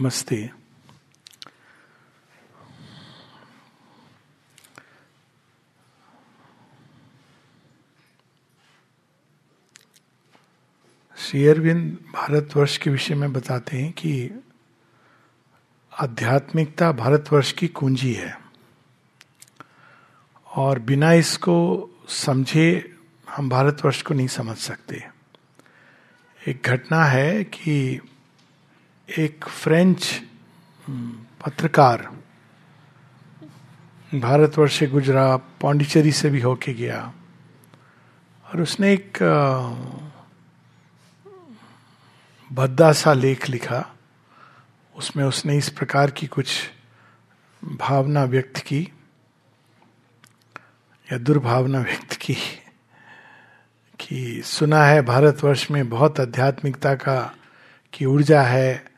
नमस्ते। श्री अरविंद भारतवर्ष के विषय में बताते हैं कि आध्यात्मिकता भारतवर्ष की कुंजी है। और बिना इसको समझे हम भारतवर्ष को नहीं समझ सकते। एक घटना है कि एक फ्रेंच पत्रकार, भारतवर्ष से गुजरा, पांडिचेरी से भी होके गया। और उसने एक भद्दा सा लेख लिखा। उसमें उसने इस प्रकार की कुछ भावना व्यक्त की, या दुर्भावना व्यक्त की, कि सुना है, भारतवर्ष में बहुत आध्यात्मिकता का, की ऊर्जा है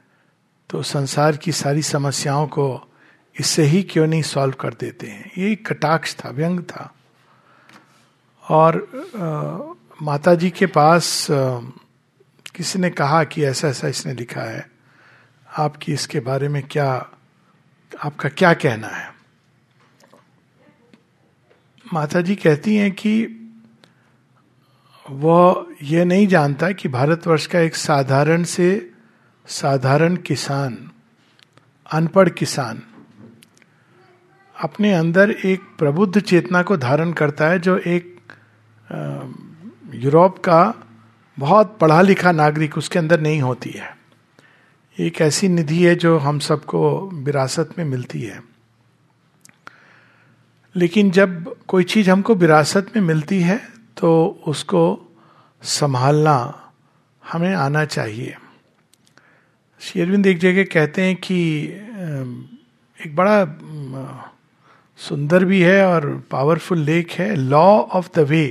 तो संसार की सारी समस्याओं को इससे ही क्यों नहीं सॉल्व कर देते हैं? ये कटाक्ष था व्यंग था। और आ, माता जी के पास आ, किसी ने कहा कि ऐसा ऐसा इसने लिखा है? आपकी इसके बारे में क्या आपका क्या कहना है? माता जी कहती हैं कि वह यह नहीं जानता कि भारतवर्ष का एक साधारण से साधारण किसान, अनपढ़ किसान, अपने अंदर एक प्रबुद्ध चेतना को धारण करता है जो एक यूरोप का बहुत पढ़ा लिखा नागरिक उसके अंदर नहीं होती है। एक ऐसी निधि है जो हम सबको विरासत में मिलती है। लेकिन जब कोई चीज़ हमको विरासत में मिलती है तो उसको संभालना हमें आना चाहिए। शेरविंद एक जगह कहते हैं कि एक बड़ा सुंदर भी है और पावरफुल लेख है लॉ ऑफ़ द वे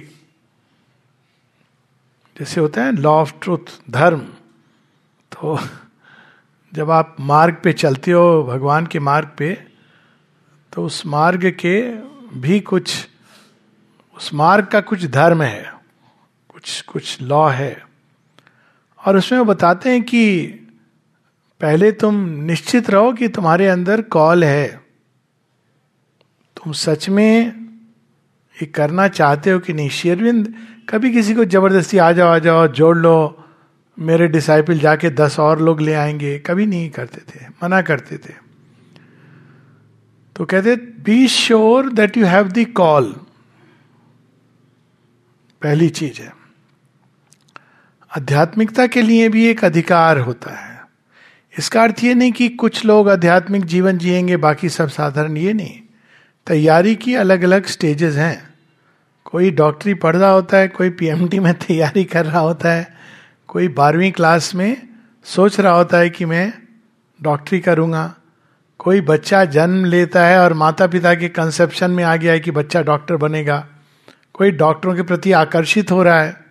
जैसे होता है लॉ ऑफ़ ट्रूथ धर्म. तो जब आप मार्ग पे चलते हो, भगवान के मार्ग पे तो उस मार्ग के भी कुछ, उस मार्ग का कुछ धर्म है. कुछ कुछ लॉ है. और उसमें वो बताते हैं कि पहले तुम निश्चित रहो कि तुम्हारे अंदर कॉल है। तुम सच में ये करना चाहते हो कि नहीं? शेरविंद, कभी किसी को ज़बरदस्ती आ जाओ आ जाओ, जोड़ लो। मेरे डिसाइपल जाके दस और लोग ले आएँगे। कभी नहीं करते थे, मना करते थे। तो कहते be sure that you have the call पहली चीज़ है। आध्यात्मिकता के लिए भी एक अधिकार होता है। इसका अर्थ ये नहीं कि कुछ लोग आध्यात्मिक जीवन जिएँगे, बाकी सब साधारण ये नहीं। तैयारी की अलग अलग स्टेजेस हैं। कोई डॉक्टरी पढ़ रहा होता है, कोई पीएमटी में तैयारी कर रहा होता है, कोई बारहवीं क्लास में सोच रहा होता है कि मैं डॉक्टरी करूँगा। कोई बच्चा जन्म लेता है और माता पिता के कंसेप्शन में आ गया है कि बच्चा डॉक्टर बनेगा। कोई डॉक्टरों के प्रति आकर्षित हो रहा है।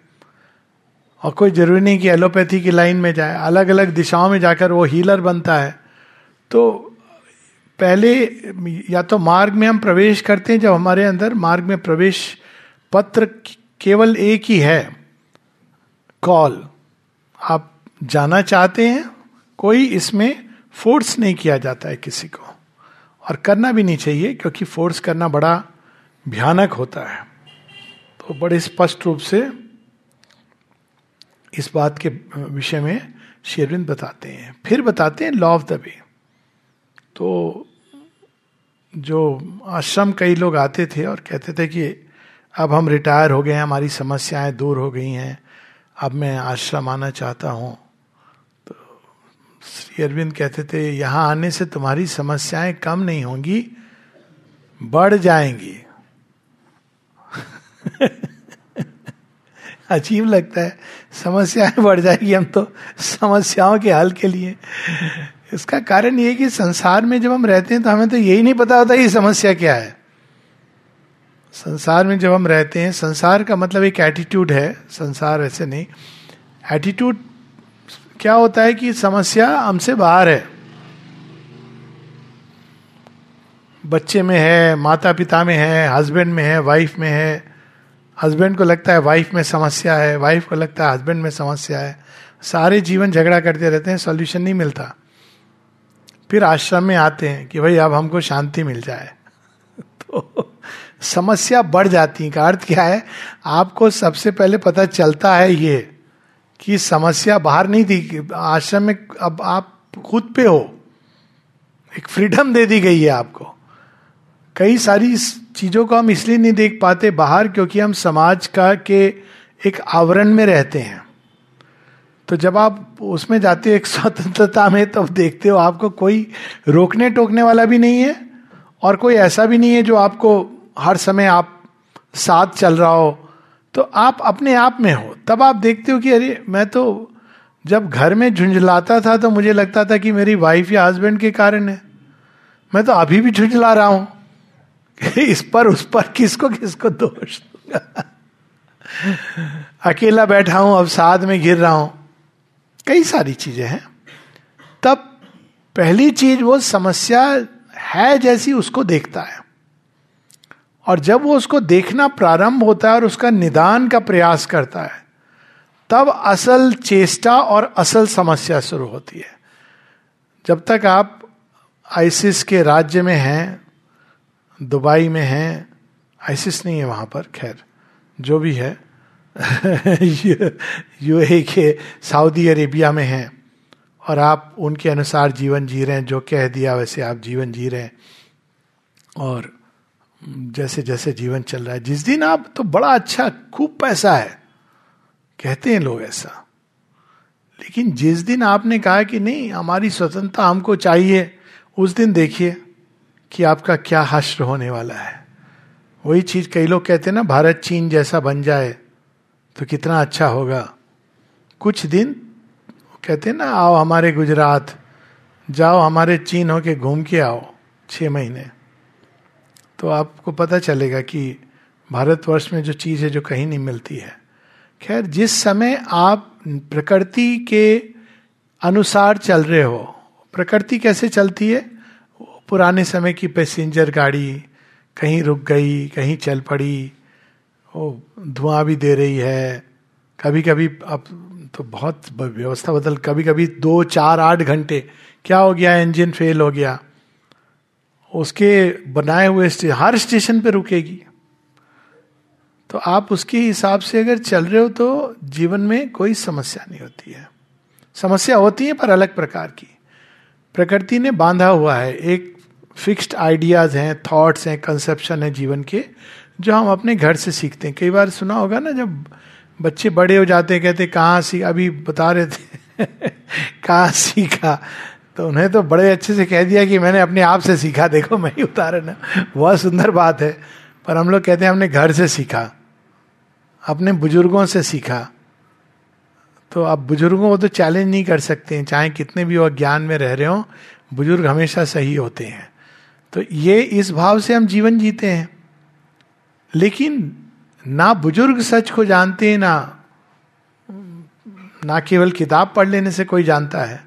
और कोई ज़रूरी नहीं कि एलोपैथी की लाइन में जाए अलग अलग दिशाओं में जाकर वो हीलर बनता है। तो पहले या तो मार्ग में हम प्रवेश करते हैं जब हमारे अंदर मार्ग में प्रवेश पत्र केवल एक ही है, कॉल। आप जाना चाहते हैं, कोई इसमें फोर्स नहीं किया जाता है किसी को। और करना भी नहीं चाहिए, क्योंकि फोर्स करना बड़ा भयानक होता है। तो बड़े स्पष्ट रूप से इस बात के विषय में शेरविंद बताते हैं। फिर बताते हैं लॉ ऑफ़ द वे तो जो आश्रम कई लोग आते थे और कहते थे कि अब हम रिटायर हो गए हैं, हमारी समस्याएँ दूर हो गई हैं, अब मैं आश्रम आना चाहता हूँ। तो श्री अरविंद कहते थे, यहाँ आने से तुम्हारी समस्याएँ कम नहीं होंगी, बढ़ जाएँगी। अजीब लगता है। समस्याएँ बढ़ जाएगी हम तो समस्याओं के हल के लिए। इसका कारण ये कि संसार में जब हम रहते हैं तो हमें तो यही नहीं पता होता कि समस्या क्या है। संसार में जब हम रहते हैं, संसार का मतलब एक एटीट्यूड है, संसार ऐसे नहीं। एटीट्यूड क्या होता है कि समस्या हमसे बाहर है। बच्चे में है माता पिता में है हस्बैंड में है वाइफ में है हस्बैंड को लगता है वाइफ में समस्या है वाइफ को लगता है हस्बैंड में समस्या है। सारे जीवन झगड़ा करते रहते हैं सॉल्यूशन नहीं मिलता। फिर आश्रम में आते हैं कि भाई अब हमको शांति मिल जाए। तो समस्या बढ़ जाती है। का अर्थ क्या है? आपको सबसे पहले पता चलता है ये कि समस्या बाहर नहीं थी आश्रम में अब आप खुद पे हो। एक फ्रीडम दे दी गई है आपको। कई सारी चीज़ों को हम इसलिए नहीं देख पाते बाहर क्योंकि हम समाज का के एक आवरण में रहते हैं। तो जब आप उसमें जाते हो एक स्वतंत्रता में, तब तो देखते हो आपको कोई रोकने टोकने वाला भी नहीं है और कोई ऐसा भी नहीं है जो आपको हर समय आप साथ चल रहा हो। तो आप अपने आप में हो। तब आप देखते हो कि अरे, मैं तो जब घर में झुंझलाता था तो मुझे लगता था कि मेरी वाइफ या हस्बैंड के कारण है। मैं तो अभी भी झुंझला रहा हूँ। इस पर, उस पर किसको किसको दोष अकेला बैठा हूँ, अब साथ में गिर रहा हूँ। कई सारी चीज़ें हैं। तब पहली चीज़ वो समस्या है जैसी उसको देखता है। और जब वो उसको देखना प्रारंभ होता है और उसका निदान का प्रयास करता है, तब असल चेष्टा और असल समस्या शुरू होती है। जब तक आप आइसिस के राज्य में हैं दुबई में हैं आइसिस नहीं है वहाँ पर, खैर, जो भी है यूए के सऊदी अरेबिया में हैं, और आप उनके अनुसार जीवन जी रहे हैं, जो कह दिया वैसे आप जीवन जी रहे हैं, और जैसे जैसे जीवन चल रहा है। जिस दिन आप तो बड़ा अच्छा खूब पैसा है, कहते हैं लोग ऐसा। लेकिन जिस दिन आपने कहा कि नहीं, हमारी स्वतंत्रता हमको चाहिए, उस दिन देखिए कि आपका क्या हश्र होने वाला है। वही चीज़ कई लोग कहते हैं ना, भारत चीन जैसा बन जाए तो कितना अच्छा होगा। कुछ दिन, कहते हैं ना, आओ हमारे गुजरात, जाओ हमारे चीन होके घूम के आओ छ महीने। तो आपको पता चलेगा कि भारतवर्ष में जो चीज़ है जो कहीं नहीं मिलती है। खैर, जिस समय आप प्रकृति के अनुसार चल रहे हो, प्रकृति कैसे चलती है? पुराने समय की पैसेंजर गाड़ी कहीं रुक गई कहीं चल पड़ी वो धुआँ भी दे रही है। कभी कभी अब तो बहुत व्यवस्था बदल कभी कभी दो चार आठ घंटे क्या हो गया इंजन फेल हो गया। उसके बनाए हुए स्टे, हर स्टेशन पे रुकेगी। तो आप उसके हिसाब से अगर चल रहे हो तो जीवन में कोई समस्या नहीं होती है। समस्या होती है पर अलग प्रकार की। प्रकृति ने बांधा हुआ है। एक फिक्स्ड आइडियाज़ हैं थॉट्स हैं कंसेप्शन है जीवन के, जो हम अपने घर से सीखते हैं। कई बार सुना होगा ना, जब बच्चे बड़े हो जाते हैं, कहते कहाँ सीख अभी बता रहे थे, कहाँ सीखा? तो उन्हें तो बड़े अच्छे से कह दिया कि मैंने अपने आप से सीखा। देखो, मैं ही उतारा है बहुत सुंदर बात है। पर हम लोग कहते हैं, हमने घर से सीखा, अपने बुज़ुर्गों से सीखा। तो अब बुज़ुर्गों को तो चैलेंज नहीं कर सकते हैं। चाहे कितने भी वो ज्ञान में रह रहे हो, बुज़ुर्ग हमेशा सही होते हैं। तो ये इस भाव से हम जीवन जीते हैं। लेकिन ना बुज़ुर्ग सच को जानते हैं, ना ना केवल किताब पढ़ लेने से कोई जानता है।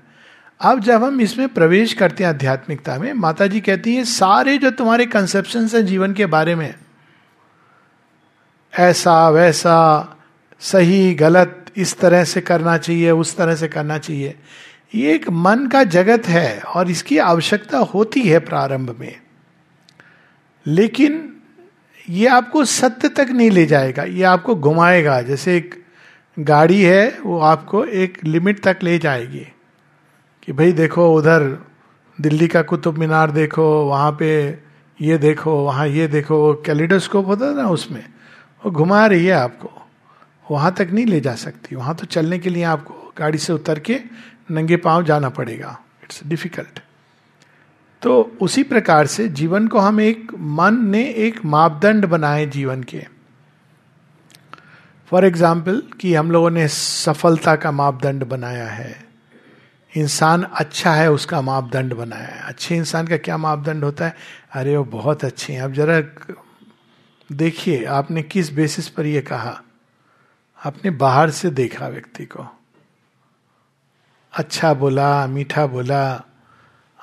अब जब हम इसमें प्रवेश करते हैं आध्यात्मिकता में माता जी कहती हैं, सारे जो तुम्हारे कंसेप्शन है जीवन के बारे में, ऐसा, वैसा, सही, गलत, इस तरह से करना चाहिए, उस तरह से करना चाहिए ये एक मन का जगत है और इसकी आवश्यकता होती है प्रारंभ में। लेकिन ये आपको सत्य तक नहीं ले जाएगा, ये आपको घुमाएगा। जैसे एक गाड़ी है, वो आपको एक लिमिट तक ले जाएगी कि भाई देखो, उधर दिल्ली का कुतुब मीनार देखो, वहाँ पे ये देखो, वहाँ ये देखो कैलिडोस्कोप होता है ना उसमें, वो घुमा रही है आपको। वहाँ तक नहीं ले जा सकती, वहाँ तो चलने के लिए आपको गाड़ी से उतर के नंगे पाँव जाना पड़ेगा। इट्स डिफ़िकल्ट तो उसी प्रकार से जीवन को हम एक मन ने एक मापदंड बनाए जीवन के। फॉर एग्ज़ाम्पल कि हम लोगों ने सफलता का मापदंड बनाया है। इंसान अच्छा है, उसका मापदंड बनाया है। अच्छे इंसान का क्या मापदंड होता है? अरे, वो बहुत अच्छे हैं। अब जरा देखिए, आपने किस बेसिस पर यह कहा? आपने बाहर से देखा व्यक्ति को। अच्छा बोला, मीठा बोला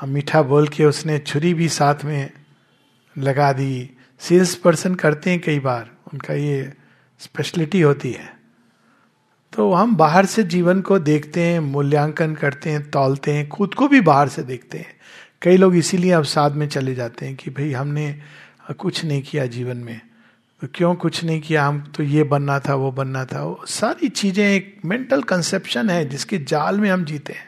मीठा बोल के उसने छुरी भी साथ में लगा दी। सेल्स पर्सन करते हैं कई बार, उनका ये स्पेशलिटी होती है। तो हम बाहर से जीवन को देखते हैं, मूल्यांकन करते हैं, तौलते हैं, खुद को भी बाहर से देखते हैं। कई लोग इसीलिए अवसाद में चले जाते हैं कि भाई हमने कुछ नहीं किया जीवन में। क्यों कुछ नहीं किया? हम तो ये बनना था, वो बनना था। वो सारी चीज़ें एक मेंटल कंसेप्शन है, जिसके जाल में हम जीते हैं।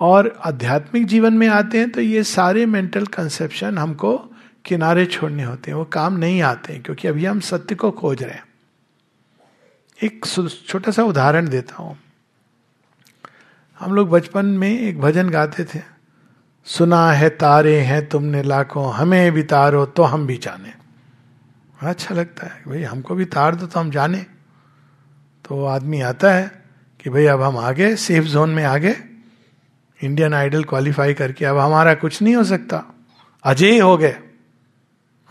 और आध्यात्मिक जीवन में आते हैं तो ये सारे मेंटल कंसेप्शन हमको किनारे छोड़ने होते हैं। वो काम नहीं आते हैं, क्योंकि अभी हम सत्य को खोज रहे हैं। एक छोटा सा उदाहरण देता हूँ। हम लोग बचपन में एक भजन गाते थे। सुना है तारे हैं तुमने लाखों, हमें भी तारो तो हम भी जाने। अच्छा लगता है। भाई, हमको भी तार दो तो हम जाने। तो आदमी आता है कि भाई, अब हम आगे सेफ़ जोन में आगे इंडियन आइडल क्वालिफाई करके, अब हमारा कुछ नहीं हो सकता। अजय हो गए।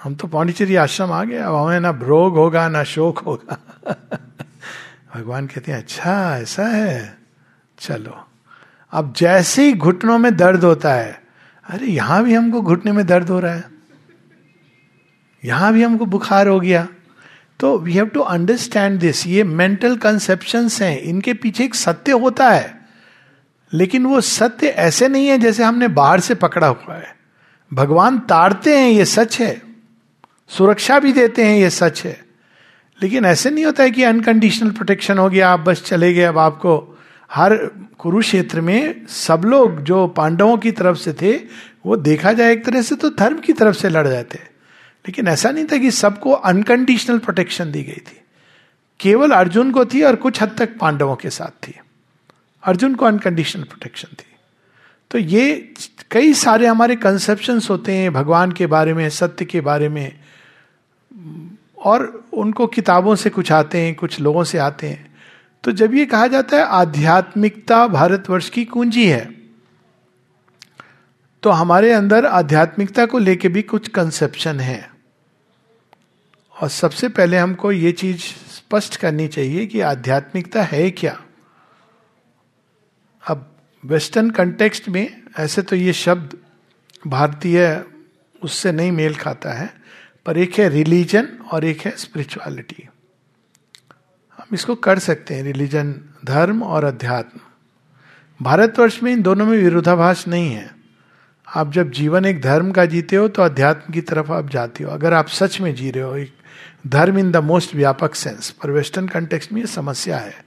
हम तो पांडिचेरी आश्रम आ गए। अब हमें ना रोग होगा, ना शोक होगा। भगवान कहते हैं अच्छा ऐसा है। चलो। अब जैसे ही घुटनों में दर्द होता है, अरे, यहाँ भी हमको घुटने में दर्द हो रहा है। यहाँ भी हमको बुखार हो गया। तो we have to understand this ये मेंटल कंसेप्शन हैं। इनके पीछे एक सत्य होता है। लेकिन वो सत्य ऐसे नहीं है जैसे हमने बाहर से पकड़ा हुआ है। भगवान ताड़ते हैं, ये सच है। सुरक्षा भी देते हैं, ये सच है। लेकिन ऐसे नहीं होता है कि अनकंडीशनल प्रोटेक्शन हो गया, आप बस चले गए, अब आपको हर कुरुक्षेत्र में सब लोग जो पांडवों की तरफ़ से थे, वो देखा जाए एक तरह से तो धर्म की तरफ़ से लड़ जाते लेकिन ऐसा नहीं था कि सबको अनकंडीशनल प्रोटेक्शन दी गई थी। केवल अर्जुन को थी और कुछ हद तक पांडवों के साथ थी। अर्जुन को अनकंडीशनल प्रोटेक्शन थी। तो ये कई सारे हमारे कंसेप्शन होते हैं, भगवान के बारे में, सत्य के बारे में। और उनको किताबों से कुछ आते हैं, कुछ लोगों से आते हैं। तो जब ये कहा जाता है, आध्यात्मिकता भारतवर्ष की कुंजी है तो हमारे अंदर आध्यात्मिकता को लेके भी कुछ कंसेप्शन है। और सबसे पहले हमको ये चीज़ स्पष्ट करनी चाहिए कि आध्यात्मिकता है क्या? अब वेस्टर्न कंटेक्स्ट में ऐसे तो ये शब्द भारतीय उससे नहीं मेल खाता है, पर एक है रिलीजन और एक है स्पिरिचुअलिटी हम इसको कर सकते हैं रिलीजन धर्म और अध्यात्म। भारतवर्ष में इन दोनों में विरोधाभास नहीं है। आप जब जीवन एक धर्म का जीते हो तो अध्यात्म की तरफ़ आप जाते हो। अगर आप सच में जी रहे हो, एक धर्म इन द मोस्ट व्यापक सेंस। पर वेस्टर्न कंटेक्स्ट में ये समस्या है।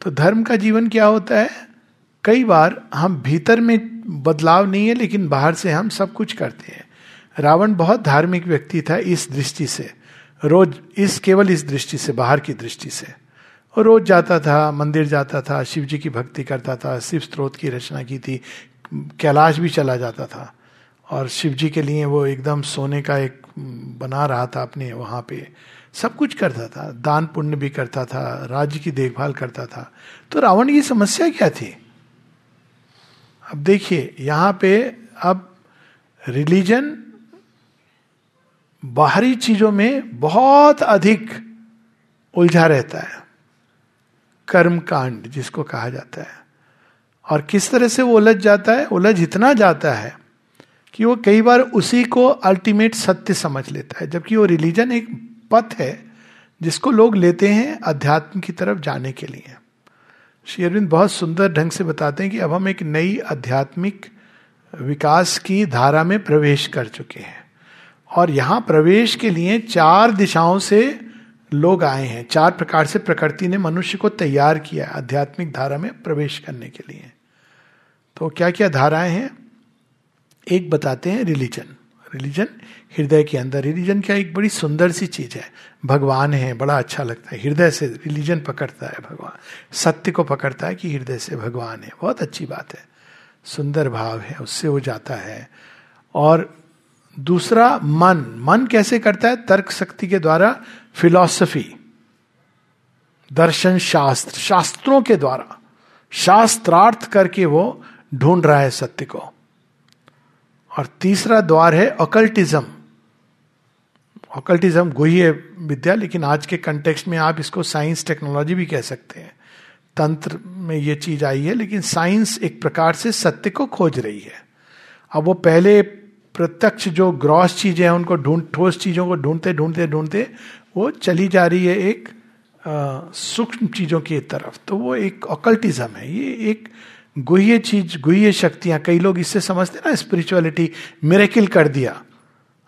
तो धर्म का जीवन क्या होता है? कई बार हम भीतर में बदलाव नहीं है, लेकिन बाहर से हम सब कुछ करते हैं। रावण बहुत धार्मिक व्यक्ति था इस दृष्टि से। रोज इस केवल इस दृष्टि से, बाहर की दृष्टि से। और रोज जाता था, मंदिर जाता था शिव जी की भक्ति करता था, शिव स्त्रोत की रचना की थी, कैलाश भी चला जाता था। और शिव जी के लिए वो एकदम सोने का एक बना रहा था अपने वहाँ पे। सब कुछ करता था। दान पुण्य भी करता था। राज्य की देखभाल करता था। तो रावण की समस्या क्या थी? अब देखिए, यहाँ पे अब रिलीजन बाहरी चीज़ों में बहुत अधिक उलझा रहता है। कर्म कांड जिसको कहा जाता है। और किस तरह से वो उलझ जाता है? उलझ इतना जाता है कि वो कई बार उसी को अल्टीमेट सत्य समझ लेता है, जबकि वो रिलीजन एक पथ है जिसको लोग लेते हैं अध्यात्म की तरफ़ जाने के लिए। श्री अरविंद बहुत सुंदर ढंग से बताते हैं कि अब हम एक नई आध्यात्मिक विकास की धारा में प्रवेश कर चुके हैं। और यहाँ प्रवेश के लिए चार दिशाओं से लोग आए हैं। चार प्रकार से प्रकृति ने मनुष्य को तैयार किया आध्यात्मिक धारा में प्रवेश करने के लिए। तो क्या क्या धाराएँ हैं? एक बताते हैं रिलीजन रिलीजन हृदय के अंदर। रिलीजन क्या एक बड़ी सुंदर सी चीज़ है। भगवान है, बड़ा अच्छा लगता है। हृदय से रिलीजन पकड़ता है भगवान। सत्य को पकड़ता है कि हृदय से भगवान है। बहुत अच्छी बात है। सुंदर भाव है, उससे वो जाता है। और दूसरा, मन। मन कैसे करता है? तर्क शक्ति के द्वारा फिलॉसफी दर्शन शास्त्र। शास्त्रों के द्वारा। शास्त्रार्थ करके वो ढूंढ रहा है सत्य को। और तीसरा द्वार है अकल्टिज्म अकल्टिज्म गुह्य विद्या, लेकिन आज के कंटेक्स्ट में आप इसको साइंस टेक्नोलॉजी भी कह सकते हैं। तंत्र में ये चीज़ आई है, लेकिन साइंस एक प्रकार से सत्य को खोज रही है। अब वो पहले प्रत्यक्ष जो ग्रॉस चीज़ें हैं, उनको ढूंढ, ठोस चीज़ों को ढूंढते ढूंढते ढूंढते, वो चली जा रही है एक सूक्ष्म चीज़ों की तरफ़। तो वो एक ऑकल्टिज्म है। ये एक गुह्य चीज़, गुह्य शक्तियाँ, कई लोग इससे समझते ना स्पिरिचुअलिटी मेरेकिल कर दिया।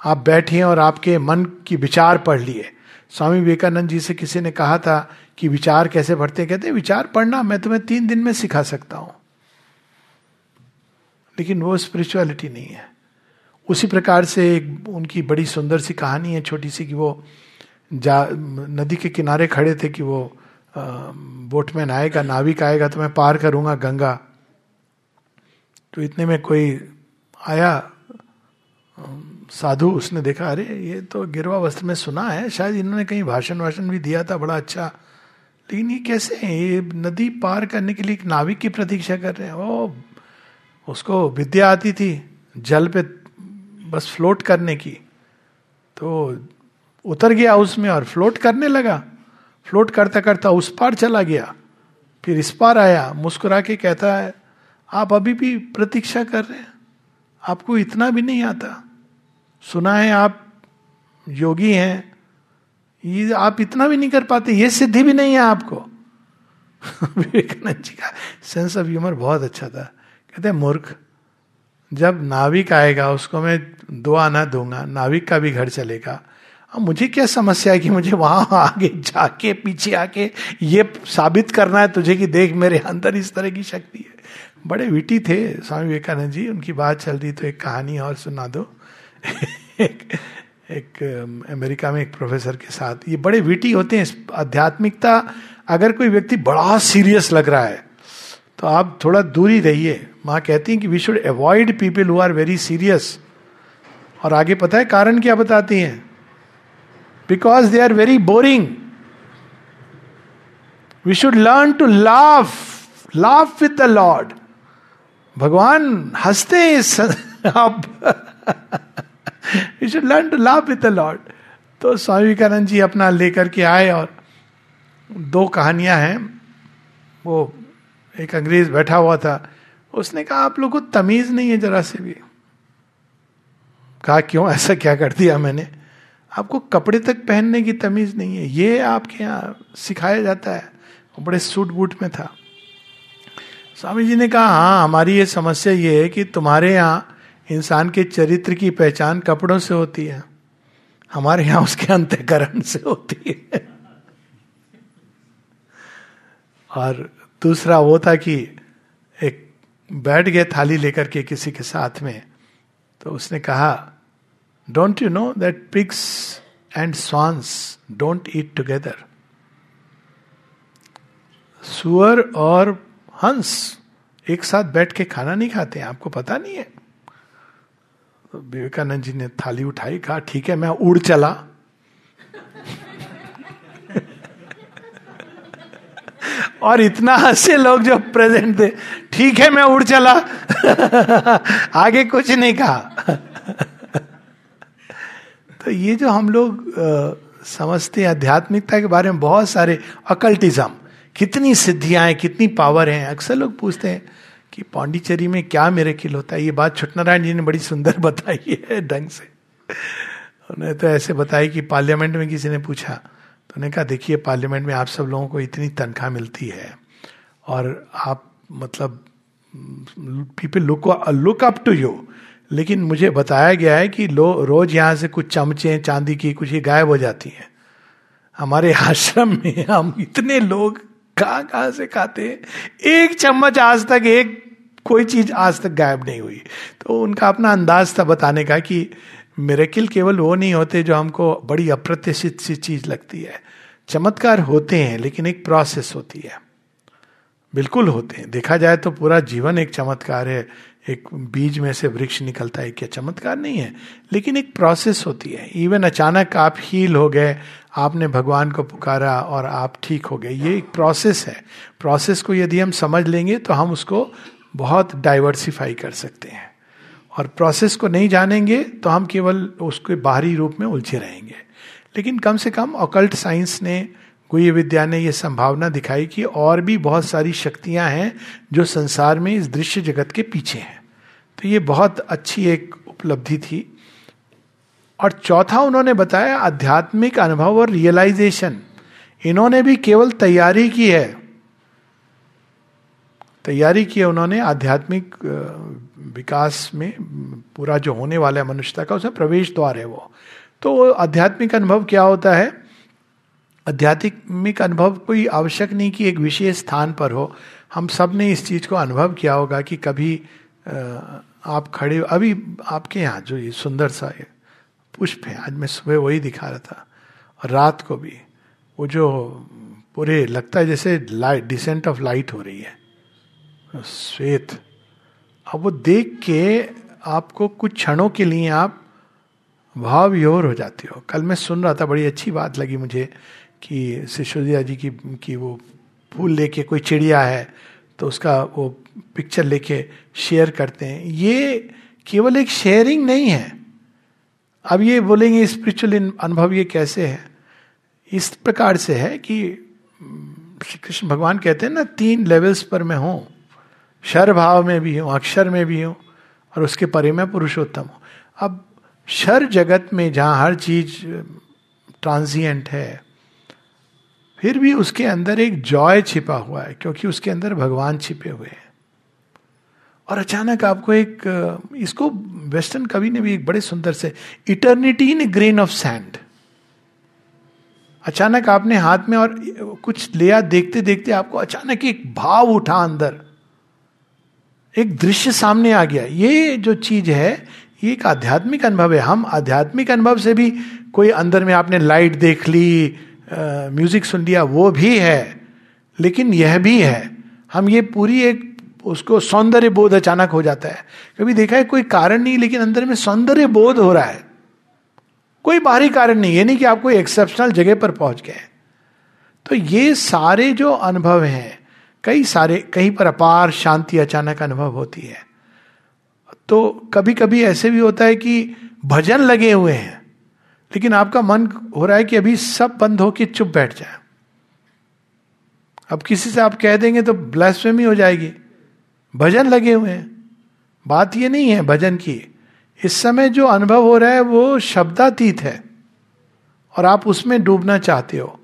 आप बैठे और आपके मन की विचार पढ़ लिए। स्वामी विवेकानंद जी से किसी ने कहा था कि विचार कैसे पढ़ते कहते विचार पढ़ना, मैं तुम्हें तीन दिन में सिखा सकता हूँ। लेकिन वो स्पिरिचुअलिटी नहीं है। उसी प्रकार से एक उनकी बड़ी सुंदर सी कहानी है, छोटी सी कि वो जा, नदी के किनारे खड़े थे कि वो बोटमैन आएगा नाविक आएगा तो मैं पार करूँगा गंगा। तो इतने में कोई आया साधु उसने देखा, अरे, ये तो गिरवा वस्त्र में सुना है, शायद इन्होंने कहीं भाषण वाषण भी दिया था, बड़ा अच्छा। लेकिन ये कैसे है? ये नदी पार करने के लिए एक नाविक की प्रतीक्षा कर रहे हैं। वो उसको विद्या आती थी जल पे, बस फ्लोट करने की। तो उतर गया उसमें और फ्लोट करने लगा। फ्लोट करता करता उस पार चला गया। फिर इस पार आया, मुस्कुरा के कहता है आप अभी भी प्रतीक्षा कर रहे हैं। आपको इतना भी नहीं आता। सुना है आप योगी हैं। ये आप इतना भी नहीं कर पाते, ये सिद्धि भी नहीं है आपको। विवेकानंद जी का सेंस ऑफ़ ह्यूमर बहुत अच्छा था। कहते मूर्ख, जब नाविक आएगा, उसको मैं दो आना दूँगा, नाविक का भी घर चलेगा। अब मुझे क्या समस्या है कि मुझे वहाँ आगे जाके, पीछे आके ये साबित करना है तुझे कि देख मेरे अंदर इस तरह की शक्ति है? बड़े विटी थे, स्वामी विवेकानंद जी, उनकी बात चल रही तो एक कहानी और सुना दो। एक एक अमेरिका में एक प्रोफेसर के साथ। ये बड़े विटी होते हैं आध्यात्मिकता, अगर कोई व्यक्ति बड़ा सीरियस लग रहा है तो आप थोड़ा दूरी रहिए। माँ कहती हैं कि we should avoid people who are very serious और आगे पता है कारण क्या बताती हैं? Because they are very boring we should learn to laugh laugh with the lord भगवान हँसते हैं आप। We should learn to laugh with the lord तो स्वामी विवेकानंद जी अपना लेकर के आए और दो कहानियाँ हैं। वो एक अंग्रेज़ बैठा हुआ था। उसने कहा, आप लोग को तमीज नहीं है जरा से भी। कहा, क्यों? ऐसा क्या कर दिया मैंने? आपको कपड़े तक पहनने की तमीज नहीं है। ये आपके यहाँ सिखाया जाता है। बड़े सूट बूट में था। स्वामी जी ने कहा हाँ हमारी ये समस्या ये है कि तुम्हारे यहाँ इंसान के चरित्र की पहचान कपड़ों से होती है। हमारे यहाँ उसके अंत्यकरण से होती है। और दूसरा वो था कि एक बैठ गए थाली लेकर के किसी के साथ में तो उसने कहा don't you know that pigs and swans don't eat together सुअर और हंस एक साथ बैठ के खाना नहीं खाते आपको पता नहीं है। तो विवेकानंद जी ने थाली उठाई, कहा, ठीक है, मैं उड़ चला। और इतना हंसे लोग जो प्रेजेंट थे, ठीक है, मैं उड़ चला। आगे कुछ नहीं कहा। तो ये जो हम लोग समझते हैं आध्यात्मिकता के बारे में बहुत सारे अकल्टिज्म कितनी सिद्धियाँ हैं, कितनी पावर हैं। अक्सर लोग पूछते हैं कि पांडिचेरी में क्या मेरे किल होता है। ये बात छुटनारायण जी ने बड़ी सुंदर बताई है ढंग से। उन्होंने तो ऐसे बताया कि पार्लियामेंट में किसी ने पूछा तो उन्होंने कहा, देखिए, पार्लियामेंट में आप सब लोगों को इतनी तनख्वाह मिलती है और आप मतलब people look look up to you. लेकिन मुझे बताया गया है कि लो, रोज यहाँ से कुछ चमचे, चांदी की कुछ ही गायब हो जाती हैं। हमारे आश्रम में हम इतने लोग कहाँ कहाँ से खाते हैं? एक चम्मच आज तक, एक कोई चीज़ आज तक गायब नहीं हुई। तो उनका अपना अंदाज था बताने का कि मेरेकिल केवल वो नहीं होते जो हमको बड़ी अप्रत्याशित सी चीज़ लगती है। चमत्कार होते हैं, लेकिन एक प्रोसेस होती है। बिल्कुल होते हैं। देखा जाए तो पूरा जीवन एक चमत्कार है। एक बीज में से वृक्ष निकलता है, क्या चमत्कार नहीं है। लेकिन एक प्रोसेस होती है। इवन अचानक आप हील हो गए, आपने भगवान को पुकारा और आप ठीक हो गए। ये एक प्रोसेस है। प्रोसेस को यदि हम समझ लेंगे तो हम उसको बहुत डाइवर्सिफाई कर सकते हैं। और प्रोसेस को नहीं जानेंगे तो हम केवल उसके बाहरी रूप में उलझे रहेंगे। लेकिन कम से कम ऑकल्ट साइंस ने गुह्य विद्या ने यह संभावना दिखाई कि और भी बहुत सारी शक्तियाँ हैं जो संसार में इस दृश्य जगत के पीछे हैं। तो ये बहुत अच्छी एक उपलब्धि थी। और चौथा उन्होंने बताया, आध्यात्मिक अनुभव और रियलाइजेशन इन्होंने भी केवल तैयारी की है। तैयारी की है उन्होंने, आध्यात्मिक विकास में पूरा जो होने वाला है मनुष्यता का, उसमें प्रवेश द्वार है वो। तो आध्यात्मिक अनुभव क्या होता है? आध्यात्मिक अनुभव कोई आवश्यक नहीं कि एक विशेष स्थान पर हो। हम सबने इस चीज़ को अनुभव किया होगा कि कभी आप खड़े अभी आपके यहाँ जो ये सुंदर सा ये पुष्प है, आज मैं सुबह वही दिखा रहा था, और रात को भी, वो जो पूरे लगता है जैसे लाइट डिसेंट ऑफ़ लाइट हो रही है, श्वेत। अब वो देख के आपको कुछ क्षणों के लिए आप भाव योर हो जाते हो। कल मैं सुन रहा था, बड़ी अच्छी बात लगी मुझे कि सिशोदिया जी की की वो फूल लेके कोई चिड़िया है तो उसका वो पिक्चर लेके शेयर करते हैं। ये केवल एक शेयरिंग नहीं है। अब ये बोलेंगे स्पिरिचुअल अनुभव ये कैसे है? इस प्रकार से है कि, श्री कृष्ण भगवान कहते हैं ना, तीन लेवल्स पर मैं हूँ। शर भाव में भी हूँ, अक्षर में भी हूँ, और उसके परे में पुरुषोत्तम हूँ। अब शर जगत में जहाँ हर चीज़ ट्रांजिएंट है फिर भी उसके अंदर एक जॉय छिपा हुआ है, क्योंकि उसके अंदर भगवान छिपे हुए हैं। और अचानक आपको एक, इसको वेस्टर्न कवि ने भी एक बड़े सुंदर से, eternity in grain of sand. अचानक आपने हाथ में और कुछ लिया, देखते देखते आपको अचानक एक भाव उठा अंदर। एक दृश्य सामने आ गया। ये जो चीज़ है, ये एक आध्यात्मिक अनुभव है। हम आध्यात्मिक अनुभव से भी कोई अंदर में आपने लाइट देख ली म्यूज़िक सुन लिया, वो भी है, लेकिन यह भी है। हम ये पूरी एक, उसको सौंदर्य बोध अचानक हो जाता है। कभी देखा है, कोई कारण नहीं, लेकिन अंदर में सौंदर्य बोध हो रहा है। कोई बाहरी कारण नहीं, ये नहीं कि आप कोई एक्सेप्शनल जगह पर पहुँच गए। तो ये सारे जो अनुभव हैं, कई सारे, कहीं पर अपार शांति अचानक अनुभव होती है। तो कभी कभी ऐसे भी होता है कि भजन लगे हुए हैं। लेकिन आपका मन हो रहा है कि अभी सब बंद होके चुप बैठ जाए। अब किसी से आप कह देंगे तो ब्लैस्फेमी हो जाएगी। भजन लगे हुए हैं। बात ये नहीं है भजन की। इस समय जो अनुभव हो रहा है वो शब्दातीत है और आप उसमें डूबना चाहते हो।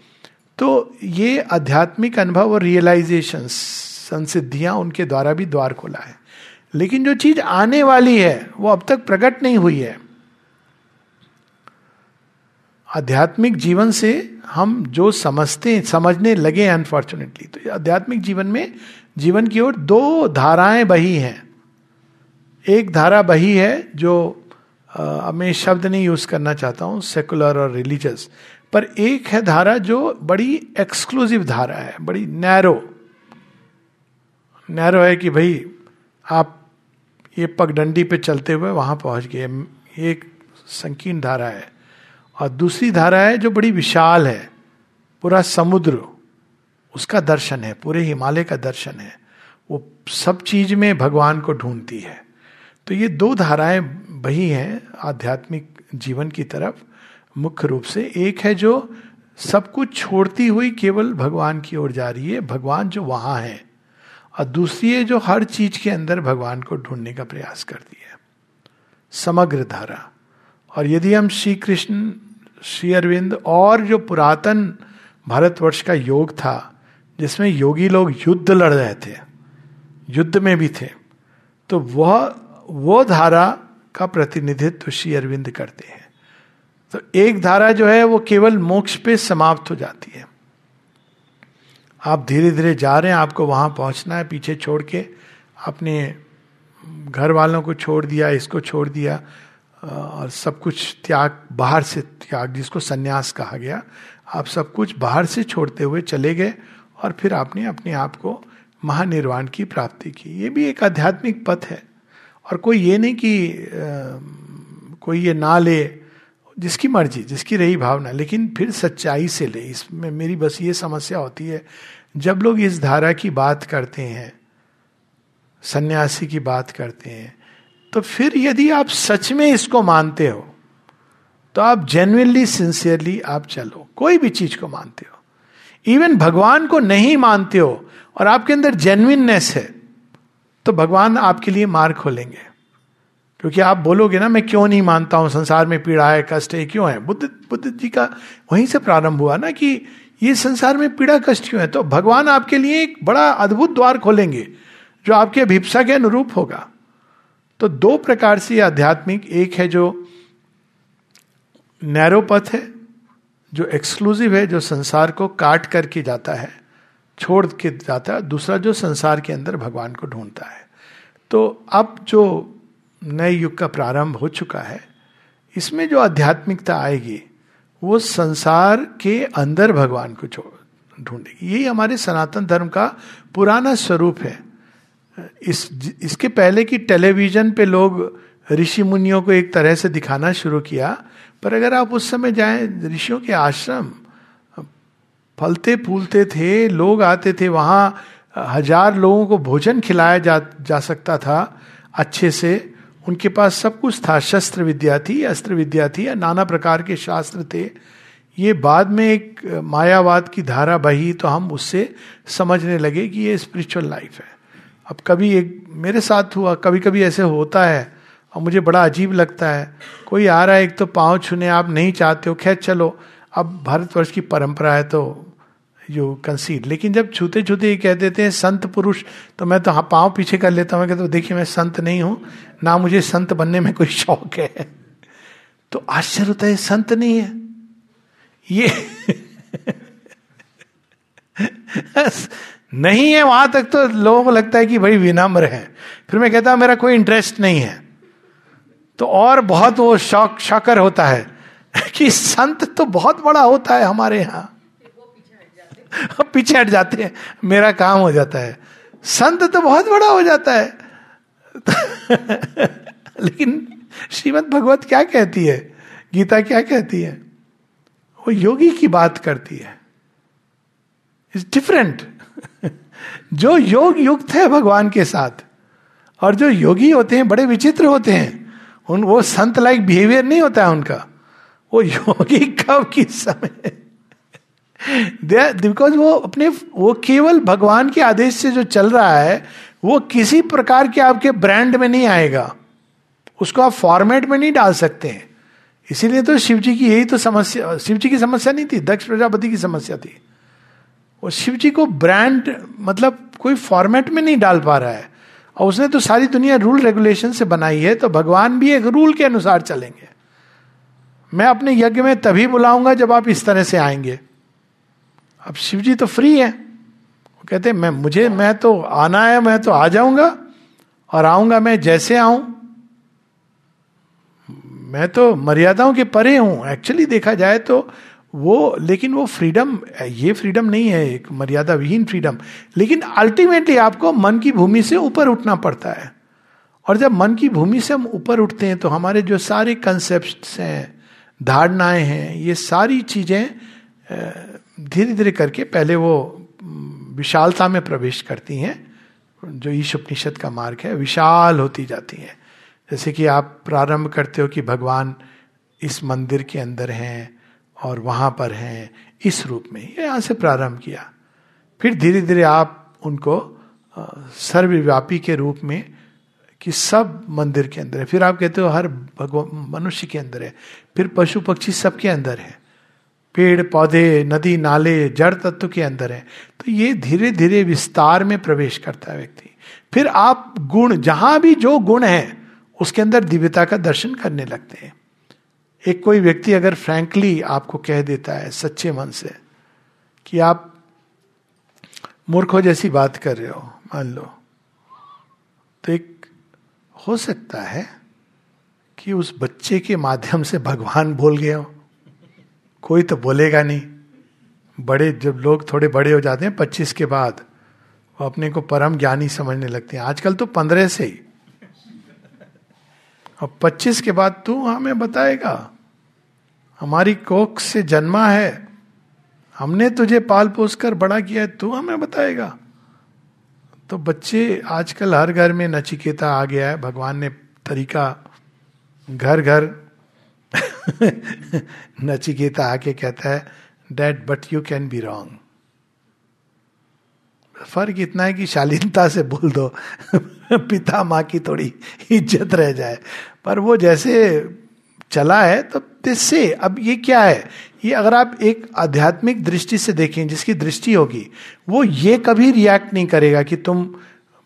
तो ये आध्यात्मिक अनुभव और रियलाइजेशन संसिद्धियाँ उनके द्वारा भी द्वार खोला है। लेकिन जो चीज़ आने वाली है, वो अब तक प्रकट नहीं हुई है। आध्यात्मिक जीवन से हम जो समझते, समझने लगे अनफॉर्चुनेटली तो आध्यात्मिक जीवन में जीवन की ओर दो धाराएँ बही हैं। एक धारा बही है जो अब मैं शब्द नहीं यूज़ करना चाहता हूँ सेकुलर और रिलीजियस पर एक है धारा जो बड़ी एक्सक्लूसिव धारा है, बड़ी नैरो नैरो है कि भाई, आप ये पगडंडी पे चलते हुए वहाँ पहुँच गए, एक संकीर्ण धारा है। और दूसरी धारा है जो बड़ी विशाल है, पूरा समुद्र, उसका दर्शन है, पूरे हिमालय का दर्शन है। वो सब चीज़ में भगवान को ढूंढती है। तो ये दो धाराएँ बही हैं, आध्यात्मिक जीवन की तरफ़, मुख्य रूप से। एक है जो सब कुछ छोड़ती हुई केवल भगवान की ओर जा रही है, भगवान जो वहाँ है। और दूसरी है जो हर चीज़ के अंदर भगवान को ढूँढने का प्रयास करती है। समग्र धारा। और यदि हम श्री कृष्ण श्री अरविंद और जो पुरातन भारतवर्ष का योग था, जिसमें योगी लोग युद्ध लड़ रहे थे, युद्ध में भी थे तो वह, वो धारा का प्रतिनिधित्व श्री अरविंद करते हैं। तो एक धारा जो है, वो केवल मोक्ष पे समाप्त हो जाती है। आप धीरे धीरे जा रहे हैं, आपको वहाँ पहुँचना है, पीछे छोड़ के, अपने घर वालों को छोड़ दिया, इसको छोड़ दिया और सब कुछ त्याग, बाहर से त्याग, जिसको सन्यास कहा गया, आप सब कुछ बाहर से छोड़ते हुए चले गए और फिर आपने अपने आप को महानिर्वाण की प्राप्ति की। ये भी एक आध्यात्मिक पथ है। और कोई ये नहीं कि कोई ये ना ले, जिसकी मर्ज़ी, जिसकी रही भावना, लेकिन फिर सच्चाई से ले। इसमें मेरी बस ये समस्या होती है, जब लोग इस धारा की बात करते हैं, सन्यासी की बात करते हैं तो फिर यदि आप सच में इसको मानते हो तो आप जेन्यनली सिंसियरली आप चलो। कोई भी चीज़ को मानते हो। इवन भगवान को नहीं मानते हो और आपके अंदर जेन्यननेस है तो भगवान आपके लिए मार्ग खोलेंगे। क्योंकि आप बोलोगे ना, मैं क्यों नहीं मानता हूँ? संसार में पीड़ा है, कष्ट है, क्यों है? बुद्ध बुद्ध जी का वहीं से प्रारंभ हुआ ना कि ये संसार में पीड़ा, कष्ट क्यों है? तो भगवान आपके लिए एक बड़ा अद्भुत द्वार खोलेंगे, जो आपके अभिप्सा के अनुरूप होगा। तो दो प्रकार से आध्यात्मिक, एक है जो नैरो पथ है, जो एक्सक्लूसिव है, जो संसार को काट करके जाता है, छोड़ के जाता है दूसरा जो संसार के अंदर भगवान को ढूंढता है। तो अब जो नए युग का प्रारंभ हो चुका है, इसमें जो आध्यात्मिकता आएगी, वो संसार के अंदर भगवान को ढूंढेगी। यही हमारे सनातन धर्म का पुराना स्वरूप है। इस, इसके पहले कि टेलीविज़न पे लोग ऋषि मुनियों को एक तरह से दिखाना शुरू किया, पर अगर आप उस समय जाएँ, ऋषियों के आश्रम, फलते फूलते थे, लोग आते थे, वहाँ हज़ार लोगों को भोजन खिलाया जा जा सकता था अच्छे से, उनके पास सब कुछ था, शस्त्र विद्या थी, अस्त्र विद्या थी, या नाना प्रकार के शास्त्र थे। ये बाद में एक मायावाद की धारा बही तो हम उससे समझने लगे कि ये स्पिरिचुअल लाइफ है। अब कभी एक, मेरे साथ हुआ कभी कभी ऐसे होता है, और मुझे बड़ा अजीब लगता है। कोई आ रहा है, एक तो पाँव छूने, आप नहीं चाहते हो, खैर चलो, अब भारतवर्ष की परंपरा है तो यू कंसीड लेकिन जब छूते छूते ये कह देते हैं संत पुरुष तो मैं तो हाँ पाँव पीछे कर लेता हूँ कहता तो देखिए, मैं संत नहीं हूँ, ना मुझे संत बनने में कोई शौक है। तो आश्चर्य होता है संत नहीं है। ये नहीं है, वहाँ तक तो लोगों को लगता है कि भाई विनम्र है। फिर मैं कहता हूँ, मेरा कोई इंटरेस्ट नहीं है। तो और बहुत वो शौक, शौकर होता है कि संत तो बहुत बड़ा होता है हमारे यहाँ। पीछे हट जाते हैं, मेरा काम हो जाता है। संत तो बहुत बड़ा हो जाता है। लेकिन श्रीमद भगवत क्या कहती है? गीता क्या कहती है? वो योगी की बात करती है। इट्स डिफरेंट जो योग युक्त है भगवान के साथ, और जो योगी होते हैं, बड़े विचित्र होते हैं, उन, वो संत लाइक बिहेवियर नहीं होता है उनका। वो योगी कब, किस समय? बिकॉज़ वो अपने, वो केवल भगवान के आदेश से जो चल रहा है, वो किसी प्रकार के आपके ब्रांड में नहीं आएगा। उसको आप फॉर्मेट में नहीं डाल सकते हैं। इसीलिए तो शिव जी की यही तो समस्या, शिव जी की समस्या नहीं थी, दक्ष प्रजापति की समस्या थी। वो शिव जी को ब्रांड मतलब कोई फॉर्मेट में नहीं डाल पा रहा है। और उसने तो सारी दुनिया रूल रेगुलेशन से बनाई है तो भगवान भी एक रूल के अनुसार चलेंगे। मैं अपने यज्ञ में तभी बुलाऊँगा जब आप इस तरह से आएँगे। अब शिव जी तो फ्री है। वो कहते मैं, मुझे, मैं तो आना है, मैं तो आ जाऊँगा और आऊँगा मैं जैसे आऊँ। मैं तो मर्यादाओं के परे हूँ। एक्चुअली देखा जाए तो वो, लेकिन वो फ्रीडम ये फ्रीडम नहीं है, एक मर्यादा विहीन फ्रीडम लेकिन अल्टीमेटली आपको मन की भूमि से ऊपर उठना पड़ता है। और जब मन की भूमि से हम ऊपर उठते हैं तो हमारे जो सारे कंसेप्ट हैं, धारणाएँ हैं, ये सारी चीज़ें धीरे धीरे करके पहले वो विशालता में प्रवेश करती हैं। जो ईश उपनिषद का मार्ग है, विशाल होती जाती हैं। जैसे कि आप प्रारंभ करते हो कि भगवान इस मंदिर के अंदर हैं और वहाँ पर हैं, इस रूप में। यहाँ से प्रारंभ किया। फिर धीरे धीरे आप उनको सर्वव्यापी के रूप में कि सब मंदिर के अंदर है। फिर आप कहते हो हर भगवान, मनुष्य के अंदर है। फिर पशु पक्षी सबके अंदर है। पेड़, पौधे, नदी, नाले, जड़ तत्व के अंदर है। तो ये धीरे धीरे विस्तार में प्रवेश करता है व्यक्ति। फिर आप गुण, जहाँ भी जो गुण है, उसके अंदर दिव्यता का दर्शन करने लगते हैं। एक कोई व्यक्ति अगर फ्रैंकली आपको कह देता है, सच्चे मन से, कि आप मूर्खों जैसी बात कर रहे हो, मान लो तो एक हो सकता है कि उस बच्चे के माध्यम से भगवान बोल गए हो। कोई तो बोलेगा नहीं। बड़े, जब लोग थोड़े बड़े हो जाते हैं, पच्चीस के बाद, वो अपने को परम ज्ञानी समझने लगते हैं। आजकल तो पंद्रह से ही। और पच्चीस के बाद तू हमें बताएगा। हमारी कोख से जन्मा है। हमने तुझे पाल पोस कर बड़ा किया है, तू हमें बताएगा। तो बच्चे, आजकल हर घर में नचिकेता आ गया है। भगवान ने तरीका घर घर नचिकेता आके कहता है that but you can be wrong फ़र्क इतना है कि शालीनता से बोल दो। पिता माँ की थोड़ी इज़्ज़त रह जाए। पर वो जैसे चला है तो इससे अब ये क्या है? ये अगर आप एक आध्यात्मिक दृष्टि से देखें, जिसकी दृष्टि होगी, वो ये कभी रिएक्ट नहीं करेगा कि तुम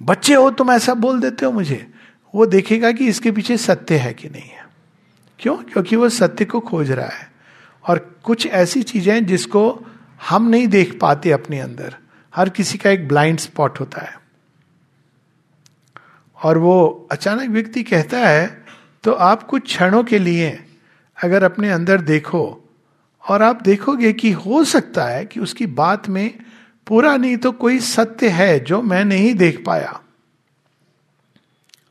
बच्चे हो, तुम ऐसा बोल देते हो मुझे। वो देखेगा कि इसके पीछे सत्य है कि नहीं है। क्यों? क्योंकि वो सत्य को खोज रहा है। और कुछ ऐसी चीज़ें हैं जिसको हम नहीं देख पाते अपने अंदर। हर किसी का एक ब्लाइंड स्पॉट होता है। और वो अचानक व्यक्ति कहता है तो आप कुछ क्षणों के लिए अगर अपने अंदर देखो, और आप देखोगे कि हो सकता है कि उसकी बात में पूरा नहीं तो कोई सत्य है जो मैं नहीं देख पाया।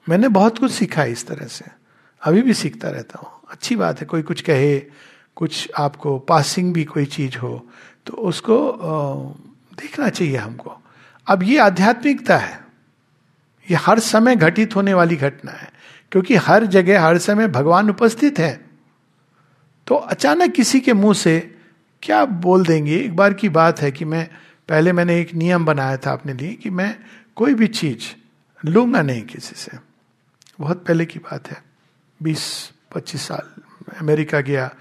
मैंने बहुत कुछ सीखा है इस तरह से। अभी भी सीखता रहता हूँ। अच्छी बात है, कोई कुछ कहे, कुछ आपको पासिंग भी कोई चीज़ हो तो उसको देखना चाहिए हमको। अब ये आध्यात्मिकता है। ये हर समय घटित होने वाली घटना है, क्योंकि हर जगह, हर समय भगवान उपस्थित है। तो अचानक किसी के मुँह से क्या बोल देंगे? एक बार की बात है कि मैं, पहले मैंने एक नियम बनाया था अपने लिए कि मैं कोई भी चीज़ लूँगा नहीं किसी से। बहुत पहले की बात है। बीस, पच्चीस साल, अमेरिका गया।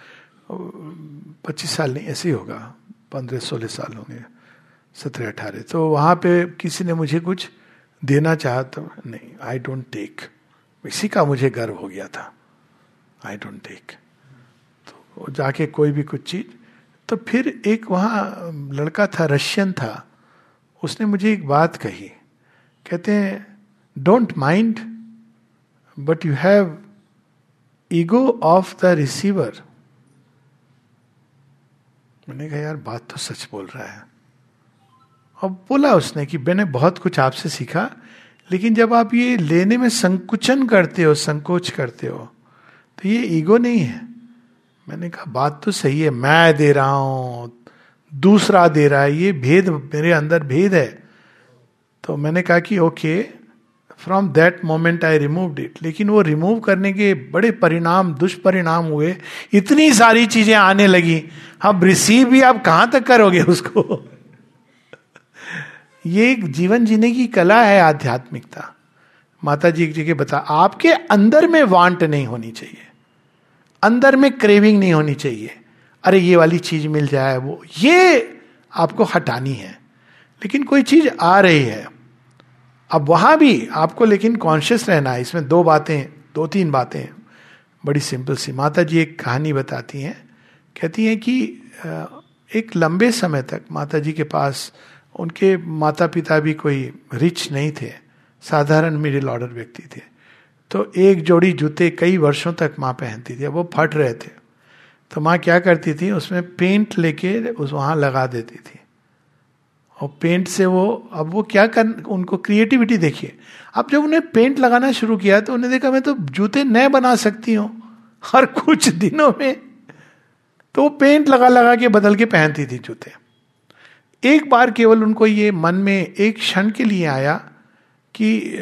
पच्चीस साल नहीं, ऐसे ही होगा। पंद्रह, सोलह साल होंगे। सत्रह, अठारह। तो वहाँ पे किसी ने मुझे कुछ देना चाहा तो नहीं आई डोंट टेक इसी का मुझे गर्व हो गया था। आई डोंट टेक जाके कोई भी कुछ चीज़। तो फिर एक वहाँ लड़का था, रशियन था। उसने मुझे एक बात कही। कहते हैं don't mind but you have ego of the receiver मैंने कहा, यार, बात तो सच बोल रहा है। अब बोला उसने कि, मैंने बहुत कुछ आपसे सीखा, लेकिन जब आप ये लेने में संकुचन करते हो, संकोच करते हो तो ये ईगो नहीं है। मैंने कहा, बात तो सही है, मैं दे रहा हूँ, दूसरा दे रहा है, ये भेद मेरे अंदर भेद है। तो मैंने कहा कि okay from that moment I remove it लेकिन वो रिमूव करने के बड़े परिणाम, दुष्परिणाम हुए। इतनी सारी चीज़ें आने लगी। अब रिसीव भी आप कहाँ तक करोगे उसको? ये एक जीवन जीने की कला है आध्यात्मिकता। माता जी एक जगह बता, आपके अंदर में वांट नहीं होनी चाहिए। अंदर में क्रेविंग नहीं होनी चाहिए। अरे, ये वाली चीज़ मिल जाए, वो, ये आपको हटानी है। लेकिन कोई चीज़ आ रही है। अब वहाँ भी आपको लेकिन कॉन्शियस रहना है। इसमें दो बातें, दो तीन बातें। बड़ी सिंपल सी। माता जी एक कहानी बताती हैं। कहती हैं कि एक लंबे समय तक माता जी के पास उनके माता पिता भी कोई रिच नहीं थे। साधारण मिडिल ऑर्डर व्यक्ति थे। तो एक जोड़ी जूते कई वर्षों तक माँ पहनती थी। वो फट रहे थे। तो माँ क्या करती थी, उसमें पेंट लेके उस वहाँ लगा देती थी। और पेंट से वो, अब वो क्या कर, उनको क्रिएटिविटी देखिए। अब जब उन्हें पेंट लगाना शुरू किया तो उन्हें देखा, मैं तो जूते नए बना सकती हूँ, हर कुछ दिनों में। तो वो पेंट लगा लगा के बदल के पहनती थी जूते। एक बार केवल उनको ये मन में एक क्षण के लिए आया कि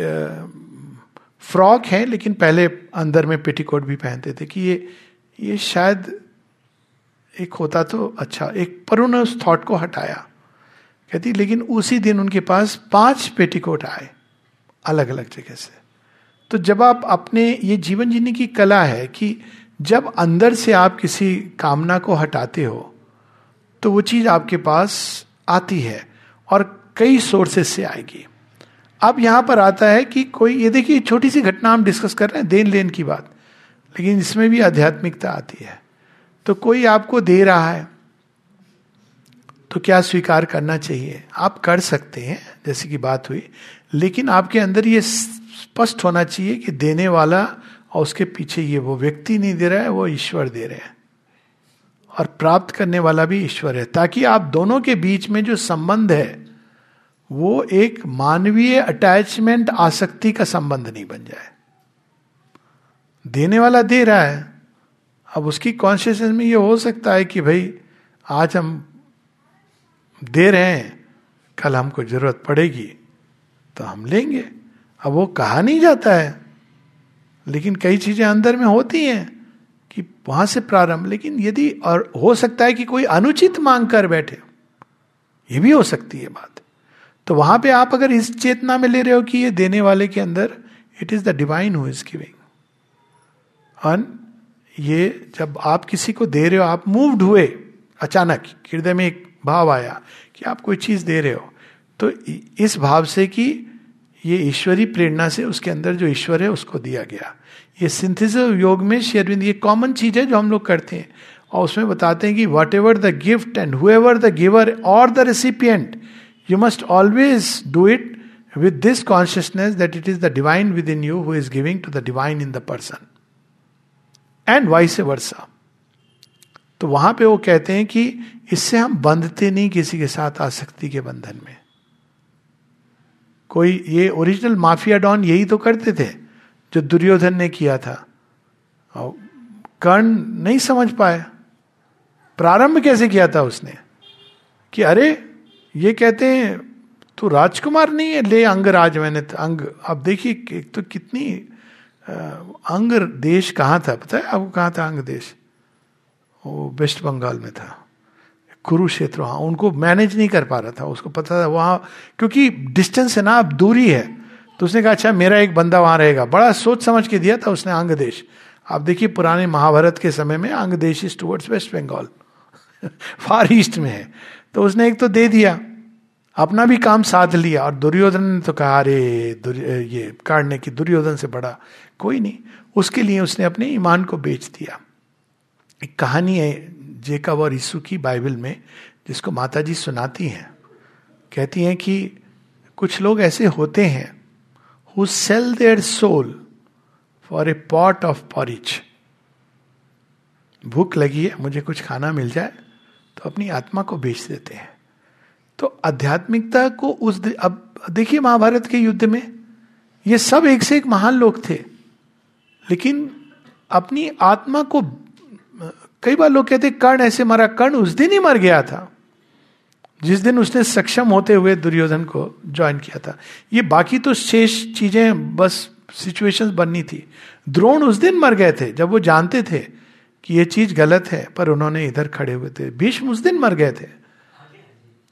फ्रॉक है, लेकिन पहले अंदर में पेटीकोट भी पहनते थे कि ये ये शायद एक होता तो अच्छा एक पर उन्होंने उस थॉट को हटाया। कहती, लेकिन उसी दिन उनके पास पाँच पेटीकोट आए अलग अलग जगह से। तो जब आप अपने, ये जीवन जीने की कला है कि जब अंदर से आप किसी कामना को हटाते हो तो वो चीज़ आपके पास आती है और कई सोर्सेस से आएगी। अब यहाँ पर आता है कि कोई, ये देखिए, छोटी सी घटना हम डिस्कस कर रहे हैं देन लेन की बात। लेकिन इसमें भी आध्यात्मिकता आती है। तो कोई आपको दे रहा है तो क्या स्वीकार करना चाहिए? आप कर सकते हैं, जैसे कि बात हुई, लेकिन आपके अंदर ये स्पष्ट होना चाहिए कि देने वाला और उसके पीछे ये वो व्यक्ति नहीं दे रहा है, वो ईश्वर दे रहे हैं। और प्राप्त करने वाला भी ईश्वर है, ताकि आप दोनों के बीच में जो संबंध है वो एक मानवीय अटैचमेंट आसक्ति का संबंध नहीं बन जाए। देने वाला दे रहा है, अब उसकी कॉन्शियसनेस में ये हो सकता है कि भाई, आज हम दे रहे हैं, कल हमको ज़रूरत पड़ेगी तो हम लेंगे। अब वो कहा नहीं जाता है, लेकिन कई चीज़ें अंदर में होती हैं कि वहाँ से प्रारंभ, लेकिन यदि और हो सकता है कि कोई अनुचित मांग कर बैठे, ये भी हो सकती है बात। तो वहाँ पे आप अगर इस चेतना में ले रहे हो कि ये देने वाले के अंदर it is the divine who is giving और ये जब आप किसी को दे रहे हो, आप मूव्ड हुए, अचानक, हृदय में एक भाव आया कि आप कोई चीज़ दे रहे हो तो इस भाव से कि ये ईश्वरी प्रेरणा से उसके अंदर जो ईश्वर है, उसको दिया गया। ये सिंथिस योग में शेयरविंद ये कॉमन चीज़ है जो हम लोग करते हैं। और उसमें बताते हैं कि whatever the gift and however the giver और the recipient you must always do it with this consciousness that it is the divine within you who is giving to the divine in the person and vice versa तो वहाँ पे वो कहते हैं कि इससे हम बंधते नहीं किसी के साथ आसक्ति के बंधन में। कोई ये ओरिजिनल माफिया डॉन यही तो करते थे, जो दुर्योधन ने किया था। कर्ण नहीं समझ पाए। प्रारंभ कैसे किया था उसने? कि अरे ये कहते हैं, तू राजकुमार नहीं है? ले अंगराज मैंने अंग। अब देखिए, एक तो कितनी अंग देश कहाँ था? पता है आपको कहाँ था अंग देश? वो वेस्ट बंगाल में था। कुरुक्षेत्र वहाँ। उनको मैनेज नहीं कर पा रहा था। उसको पता था वहाँ, क्योंकि डिस्टेंस है ना, अब दूरी है। तो उसने कहा अच्छा मेरा एक बंदा वहाँ रहेगा। बड़ा सोच समझ के दिया था उसने अंग देश। आप देखिए, पुराने महाभारत के समय में अंग देश is towards West Bengal. Far east में है। तो उसने एक तो दे दिया, अपना भी काम साध लिया और दुर्योधन ने तो कहा, अरे ये काटने की दुर्योधन से बड़ा कोई नहीं। उसके लिए उसने अपने ईमान को बेच दिया। एक कहानी है जेकब और यीशु की बाइबल में, जिसको माता जी सुनाती हैं। कहती हैं कि कुछ लोग ऐसे होते हैं who sell their soul for a pot of porridge भूख लगी है, मुझे कुछ खाना मिल जाए? अपनी आत्मा को बेच देते हैं। तो आध्यात्मिकता को उस अब देखिए महाभारत के युद्ध में ये सब एक से एक महान लोग थे। लेकिन अपनी आत्मा को, कई बार लोग कहते कर्ण ऐसे मरा, कर्ण उस दिन ही मर गया था। जिस दिन उसने सक्षम होते हुए दुर्योधन को ज्वाइन किया था। ये बाकी तो शेष चीज़ें, बस सिचुएशंस बननी थी। द्रोण उस दिन मर गए थे, जब वो जानते थे कि ये चीज़ गलत है, पर उन्होंने इधर खड़े हुए थे। भीष्म उस दिन मर गए थे।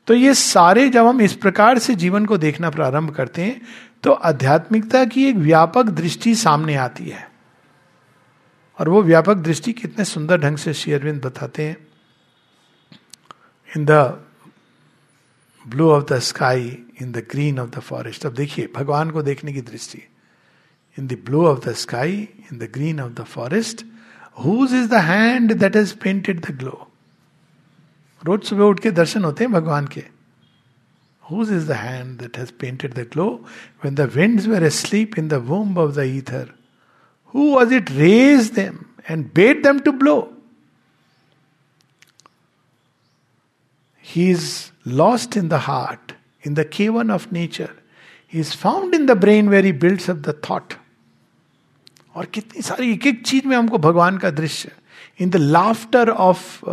तो ये सारे जब हम इस प्रकार से जीवन को देखना प्रारंभ करते हैं तो आध्यात्मिकता की एक व्यापक दृष्टि सामने आती है। और वो व्यापक दृष्टि कितने सुंदर ढंग से शेयरविंद बताते हैं। In the blue of the sky in the green of the forest अब देखिए, भगवान को देखने की दृष्टि। In the blue of the sky in the green of the forest whose is the hand that has painted the glow रोज सुबह उठ के दर्शन होते हैं भगवान के whose is the hand that has painted the glow when the winds were sleep in the womb of the ether who was it raise them and bade them to blow He is lost in the heart, in the cavern of nature. He is found in the brain where he builds up the thought. और कितनी सारी एक एक चीज़ में हमको भगवान का दृश्य। In the laughter of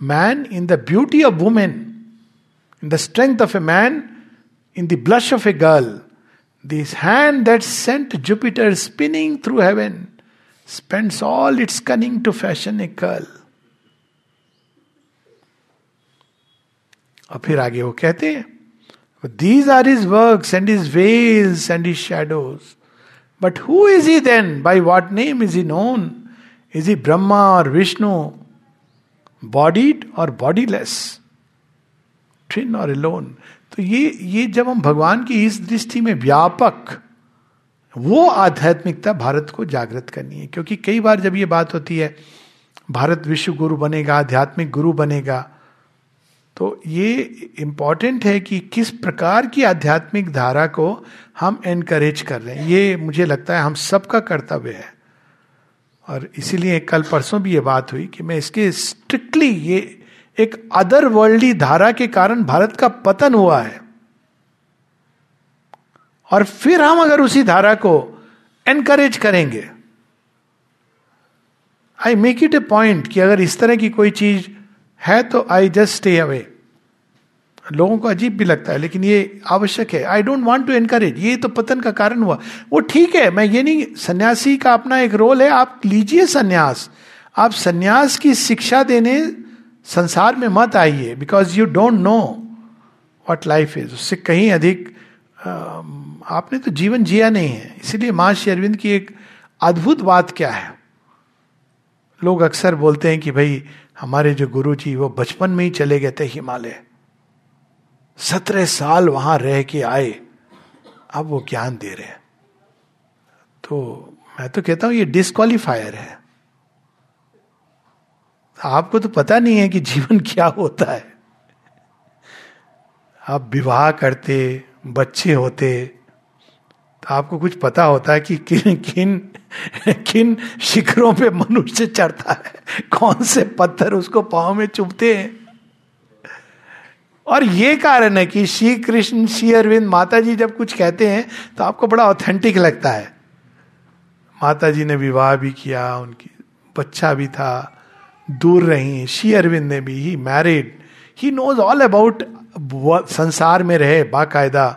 man in the beauty of women in the strength of a man in the blush of a girl this hand that sent Jupiter spinning through heaven spends all its cunning to fashion a girl और फिर आगे वो कहते हैं these are his work and his ways and his shadows but who is he then by what name is he known is he Brahma और Vishnu bodied और bodiless ट्रिन और lone तो ये ये जब हम भगवान की इस दृष्टि में व्यापक, वो आध्यात्मिकता भारत को जागृत करनी है। क्योंकि कई बार जब ये बात होती है, भारत विश्व गुरु बनेगा, आध्यात्मिक गुरु बनेगा तो ये इंपॉर्टेंट है कि किस प्रकार की आध्यात्मिक धारा को हम एनकरेज कर रहे हैं। ये मुझे लगता है हम सबका कर्तव्य है। और इसीलिए कल परसों भी ये बात हुई कि मैं इसके स्ट्रिक्टली ये एक अदर वर्ल्डली धारा के कारण भारत का पतन हुआ है। और फिर हम अगर उसी धारा को एनकरेज करेंगे। I make it a point कि अगर इस तरह की कोई चीज़ है तो आई जस्ट स्टे अवे लोगों को अजीब भी लगता है, लेकिन ये आवश्यक है। I don't want to encourage ये तो पतन का कारण हुआ। वो ठीक है, मैं ये नहीं, सन्यासी का अपना एक रोल है। आप लीजिए सन्यास। आप सन्यास की शिक्षा देने संसार में मत आइए because you don't know what life is उससे कहीं अधिक आपने तो जीवन जिया नहीं है। इसीलिए माँ शेरविंद की एक अद्भुत बात क्या है? लोग अक्सर बोलते हैं कि भाई हमारे जो गुरु जी वो बचपन में ही चले गए थे हिमालय। सत्रह साल वहाँ रह के आए। अब वो ज्ञान दे रहे हैं। तो मैं तो कहता हूँ, ये डिस्कालीफायर है। आपको तो पता नहीं है कि जीवन क्या होता है। आप विवाह करते, बच्चे होते तो आपको कुछ पता होता है कि किन किन किन शिखरों पे मनुष्य चढ़ता है? कौन से पत्थर उसको पाँव में चुभते हैं? और ये कारण है कि श्री कृष्ण श्री अरविंद माता जी जब कुछ कहते हैं तो आपको बड़ा ऑथेंटिक लगता है। माता जी ने विवाह भी किया, उनकी बच्चा भी था, दूर रही श्री अरविंद ने भी he married he knows all about संसार में रहे बाकायदा।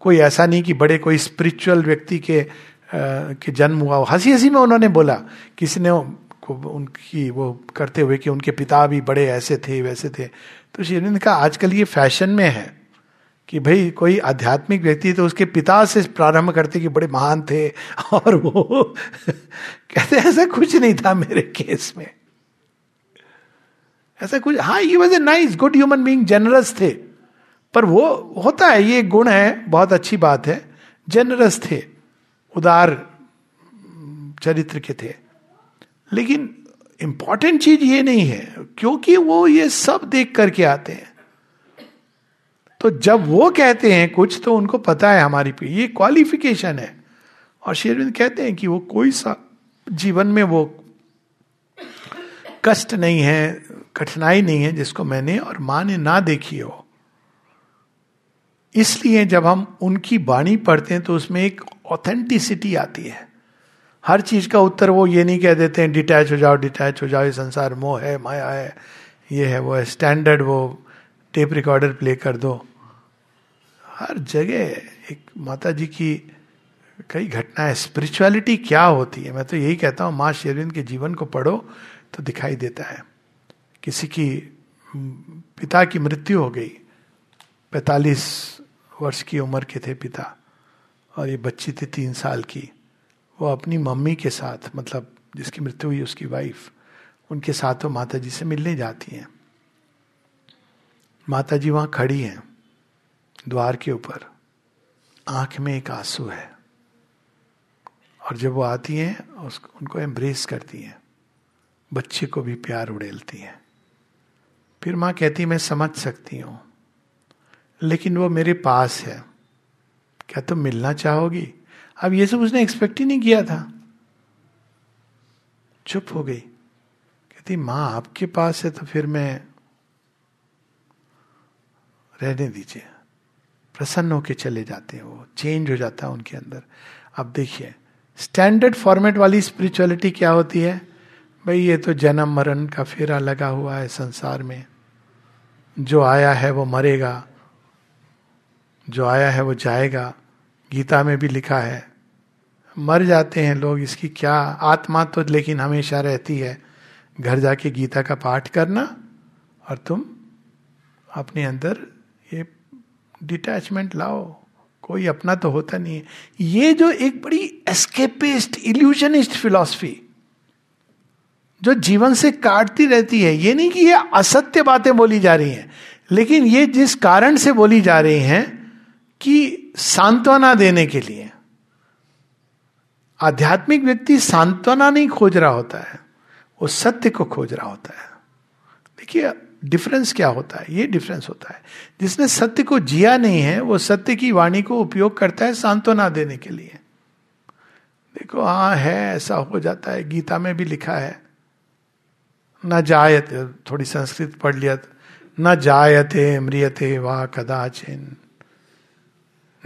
कोई ऐसा नहीं कि बड़े, कोई स्पिरिचुअल व्यक्ति के के जन्म हुआ हँसी हँसी में उन्होंने बोला किसी ने उनकी वो करते हुए कि उनके पिता भी बड़े ऐसे थे, वैसे थे। तो श्री का आजकल ये फ़ैशन में है कि भाई कोई आध्यात्मिक व्यक्ति तो उसके पिता से प्रारंभ करते कि बड़े महान थे और वो कहते, ऐसा कुछ नहीं था मेरे केस में। ऐसा कुछ हाँ he was a nice good human being generous थे। पर वो होता है, ये गुण है, बहुत अच्छी बात है जेनरस थे। उदार चरित्र के थे। लेकिन इंपॉर्टेंट चीज़ ये नहीं है, क्योंकि वो ये सब देख करके आते हैं। तो जब वो कहते हैं कुछ तो उनको पता है हमारी पे, ये क्वालिफिकेशन है। और शेरविंद कहते हैं कि वो कोई सा जीवन में वो कष्ट नहीं है, कठिनाई नहीं है जिसको मैंने और माँ ने ना देखी हो। इसलिए जब हम उनकी वाणी पढ़ते हैं तो उसमें एक ऑथेंटिसिटी आती है। हर चीज़ का उत्तर वो ये नहीं कह देते हैं डिटैच हो जाओ डिटैच हो जाओ, ये संसार मोह है, माया है, ये है, वो है स्टैंडर्ड वो टेप रिकॉर्डर प्ले कर दो। हर जगह एक माता जी की कई घटनाएँ स्पिरिचुअलिटी क्या होती है? मैं तो यही कहता हूँ, माँ शेरविंद के जीवन को पढ़ो तो दिखाई देता है। किसी की, पिता की मृत्यु हो गई, पैतालीस वर्ष की उम्र के थे पिता, और ये बच्ची थी तीन साल की। वो अपनी मम्मी के साथ मतलब जिसकी मृत्यु हुई उसकी वाइफ उनके साथ वो माता जी से मिलने जाती हैं। माता जी वहाँ खड़ी हैं, द्वार के ऊपर। आँख में एक आँसू है। और जब वो आती हैं उसको उनको एम्ब्रेस करती हैं। बच्चे को भी प्यार उड़ेलती हैं। फिर माँ कहती मैं समझ सकती हूँ। लेकिन वो मेरे पास है। क्या तुम तो मिलना चाहोगी? अब ये सब उसने एक्सपेक्ट ही नहीं किया था। चुप हो गई। कहती, माँ, आपके पास है तो फिर मैं रहने दीजिए। प्रसन्न होके चले जाते हैं वो। चेंज हो जाता है उनके अंदर। अब देखिए स्टैंडर्ड फॉर्मेट वाली स्पिरिचुअलिटी क्या होती है? भाई, ये तो जन्म मरण का फेरा लगा हुआ है संसार में। जो आया है वो मरेगा। जो आया है वो जाएगा। गीता में भी लिखा है, मर जाते हैं लोग, इसकी क्या आत्मा तो लेकिन हमेशा रहती है। घर जाके गीता का पाठ करना और तुम अपने अंदर ये डिटैचमेंट लाओ। कोई अपना तो होता नहीं है। ये जो एक बड़ी एस्केपिस्ट इल्यूजनिस्ट फिलॉसफी जो जीवन से काटती रहती है, ये नहीं कि ये असत्य बातें बोली जा रही हैं, लेकिन ये जिस कारण से बोली जा रही हैं कि सांत्वना देने के लिए। आध्यात्मिक व्यक्ति सांत्वना नहीं खोज रहा होता है, वो सत्य को खोज रहा होता है। देखिए डिफरेंस क्या होता है? ये डिफरेंस होता है। जिसने सत्य को जिया नहीं है, वो सत्य की वाणी को उपयोग करता है सांत्वना देने के लिए। देखो हाँ है, ऐसा हो जाता है। गीता में भी लिखा है, न जायत थोड़ी संस्कृत पढ़ लिया, न जायते मृियते वाह कदाचिन।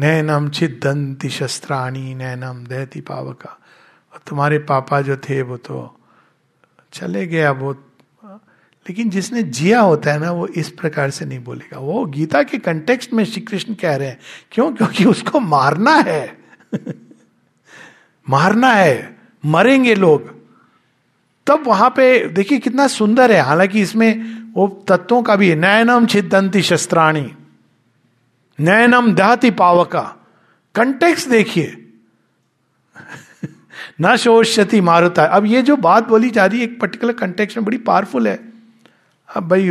नैनम छिदंती शस्त्राणी नैनम दहती पावका। और तुम्हारे पापा जो थे वो तो चले गया वो, लेकिन जिसने जिया होता है ना, वो इस प्रकार से नहीं बोलेगा। वो गीता के कंटेक्स्ट में श्री कृष्ण कह रहे हैं, क्यों? क्योंकि उसको मारना है। मारना है। मरेंगे लोग। तब वहाँ पे देखिए कितना सुंदर है। हालाँकि इसमें वो तत्वों का भी नयनम छिदंती शस्त्राणी। नयनम दहती पावका। कंटेक्स देखिए। न शोषति मारुता। अब ये जो बात बोली जा रही है, एक पर्टिकुलर कंटेक्स में बड़ी पावरफुल है। अब भाई,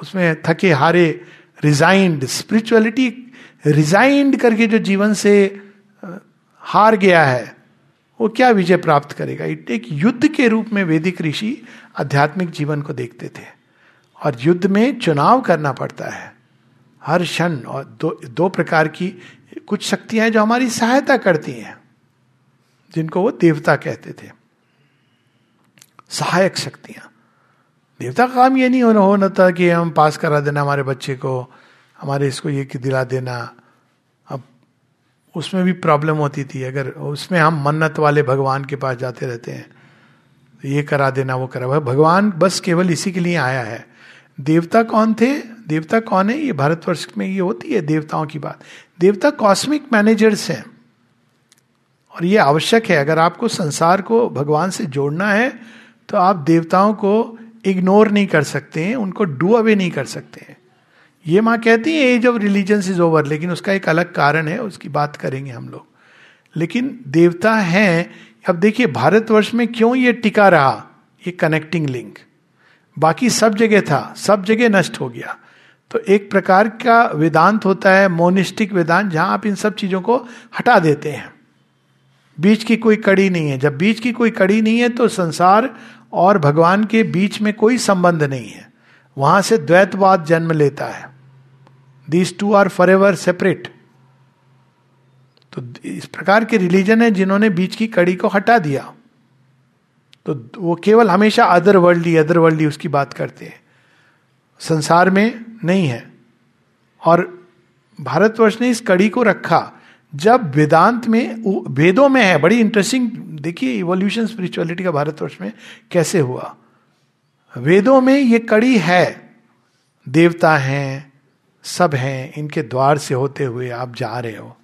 उसमें थके, हारे रिजाइंड स्पिरिचुअलिटी रिजाइंड करके जो जीवन से हार गया है, वो क्या विजय प्राप्त करेगा? इट एक युद्ध के रूप में वैदिक ऋषि आध्यात्मिक जीवन को देखते थे। और युद्ध में चुनाव करना पड़ता है। हर क्षण और दो दो प्रकार की कुछ शक्तियाँ जो हमारी सहायता करती हैं, जिनको वो देवता कहते थे। सहायक शक्तियाँ। देवता का काम ये नहीं होना होना था कि हम पास करा देना हमारे बच्चे को, हमारे इसको ये दिला देना। अब उसमें भी प्रॉब्लम होती थी, अगर उसमें हम मन्नत वाले भगवान के पास जाते रहते हैं तो ये करा देना, वो करा। भगवान बस केवल इसी के लिए आया है। देवता कौन थे? देवता कौन है? ये भारतवर्ष में ये होती है देवताओं की बात। देवता कॉस्मिक मैनेजर्स हैं। और ये आवश्यक है, अगर आपको संसार को भगवान से जोड़ना है तो आप देवताओं को इग्नोर नहीं कर सकते हैं, उनको डू अवे नहीं कर सकते हैं। ये माँ कहती है age of religion is over लेकिन उसका एक अलग कारण है, उसकी बात करेंगे हम लोग। लेकिन देवता हैं, अब देखिए, भारतवर्ष में क्यों ये टिका रहा, ये कनेक्टिंग लिंक बाकी सब जगह था, सब जगह नष्ट हो गया। तो एक प्रकार का वेदांत होता है, मोनिस्टिक वेदांत, जहाँ आप इन सब चीज़ों को हटा देते हैं। बीच की कोई कड़ी नहीं है। जब बीच की कोई कड़ी नहीं है तो संसार और भगवान के बीच में कोई संबंध नहीं है। वहाँ से द्वैतवाद जन्म लेता है। These two are forever separate तो इस प्रकार के रिलीजन है जिन्होंने बीच की कड़ी को हटा दिया। तो वो केवल हमेशा अदर वर्ल्ड अदर वर्ल्ड उसकी बात करते हैं। संसार में नहीं है। और भारतवर्ष ने इस कड़ी को रखा। जब वेदांत में वेदों में है, बड़ी इंटरेस्टिंग देखिए इवोल्यूशन स्पिरिचुअलिटी का भारतवर्ष में कैसे हुआ। वेदों में ये कड़ी है। देवता हैं, सब हैं, इनके द्वार से होते हुए आप जा रहे हो।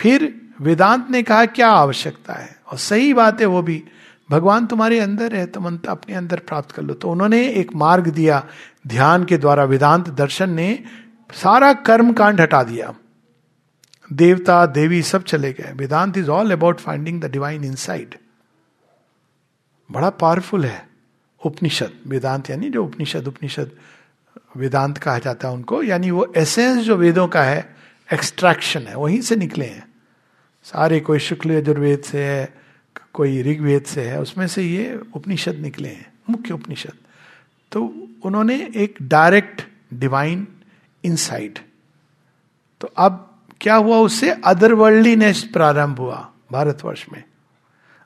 फिर वेदांत ने कहा, क्या आवश्यकता है? और सही बात है वो भी भगवान तुम्हारे अंदर है, तुम अपने अंदर प्राप्त कर लो। तो उन्होंने एक मार्ग दिया, ध्यान के द्वारा वेदांत दर्शन ने, सारा कर्म कांड हटा दिया। देवता, देवी सब चले गए। Vedanta is all about finding the divine inside बड़ा पावरफुल है उपनिषद, वेदांत, यानी जो उपनिषद उपनिषद वेदांत कहा जाता है उनको, यानी वो एसेंस जो वेदों का है एक्सट्रैक्शन है, वहीं से निकले हैं। सारे कोई शुक्ल यजुर्वेद से है कोई ऋग्वेद से है, उसमें से ये उपनिषद निकले हैं, मुख्य उपनिषद। तो उन्होंने एक डायरेक्ट डिवाइन इनसाइड तो अब क्या हुआ उससे? अदरवर्ल्डलीनेस प्रारंभ हुआ भारतवर्ष में।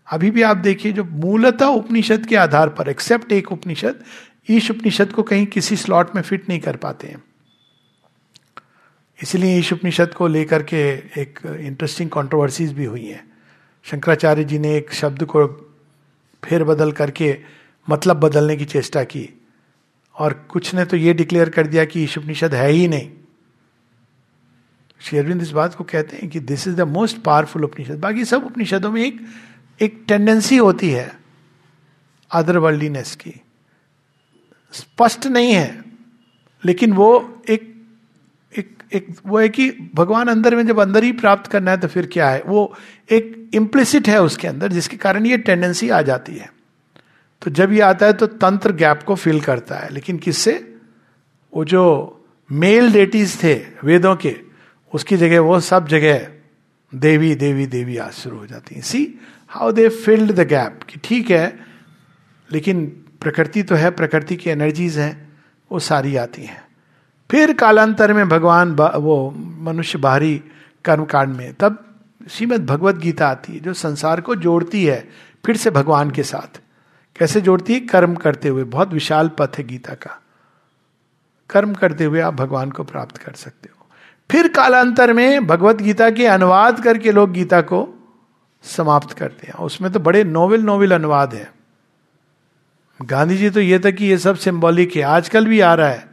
अभी भी आप देखिए, जो मूलतः उपनिषद के आधार पर एक्सेप्ट एक उपनिषद, ईश उपनिषद को कहीं किसी स्लॉट में फिट नहीं कर पाते हैं। इसलिए ईश उपनिषद को लेकर के एक इंटरेस्टिंग कंट्रोवर्सीज भी हुई हैं। शंकराचार्य जी ने एक शब्द को फेर बदल करके मतलब बदलने की चेष्टा की। और कुछ ने तो ये डिक्लेयर कर दिया कि ईश उपनिषद है ही नहीं। शेरविंद इस बात को कहते हैं कि this is the most powerful Upanishad. बाकी सब उपनिषदों में एक एक टेंडेंसी होती है अदरवर्ल्डीनेस की। स्पष्ट नहीं है, लेकिन वो एक एक वो है कि भगवान अंदर में जब अंदर ही प्राप्त करना है तो फिर क्या है? वो एक इम्प्लिसिट है उसके अंदर, जिसके कारण ये टेंडेंसी आ जाती है। तो जब ये आता है तो तंत्र गैप को फिल करता है। लेकिन किससे? वो जो मेल डेटीज थे, वेदों के, उसकी जगह वो सब जगह देवी देवी देवी आज शुरू हो जाती है। See how they filled the gap कि ठीक है, लेकिन प्रकृति तो है, प्रकृति की एनर्जीज हैं, वो सारी आती हैं। फिर कालांतर में भगवान वो मनुष्य बाहरी कर्म कांड में, तब श्रीमद भगवत गीता आती है, जो संसार को जोड़ती है, फिर से भगवान के साथ। कैसे जोड़ती है? कर्म करते हुए। बहुत विशाल पथ है गीता का। कर्म करते हुए आप भगवान को प्राप्त कर सकते हो। फिर कालांतर में भगवत गीता के अनुवाद करके लोग गीता को समाप्त करते हैं। उसमें तो बड़े नोवेल नोवेल अनुवाद है। गांधी जी तो ये था कि ये सब सिंबॉलिक है। आजकल भी आ रहा है।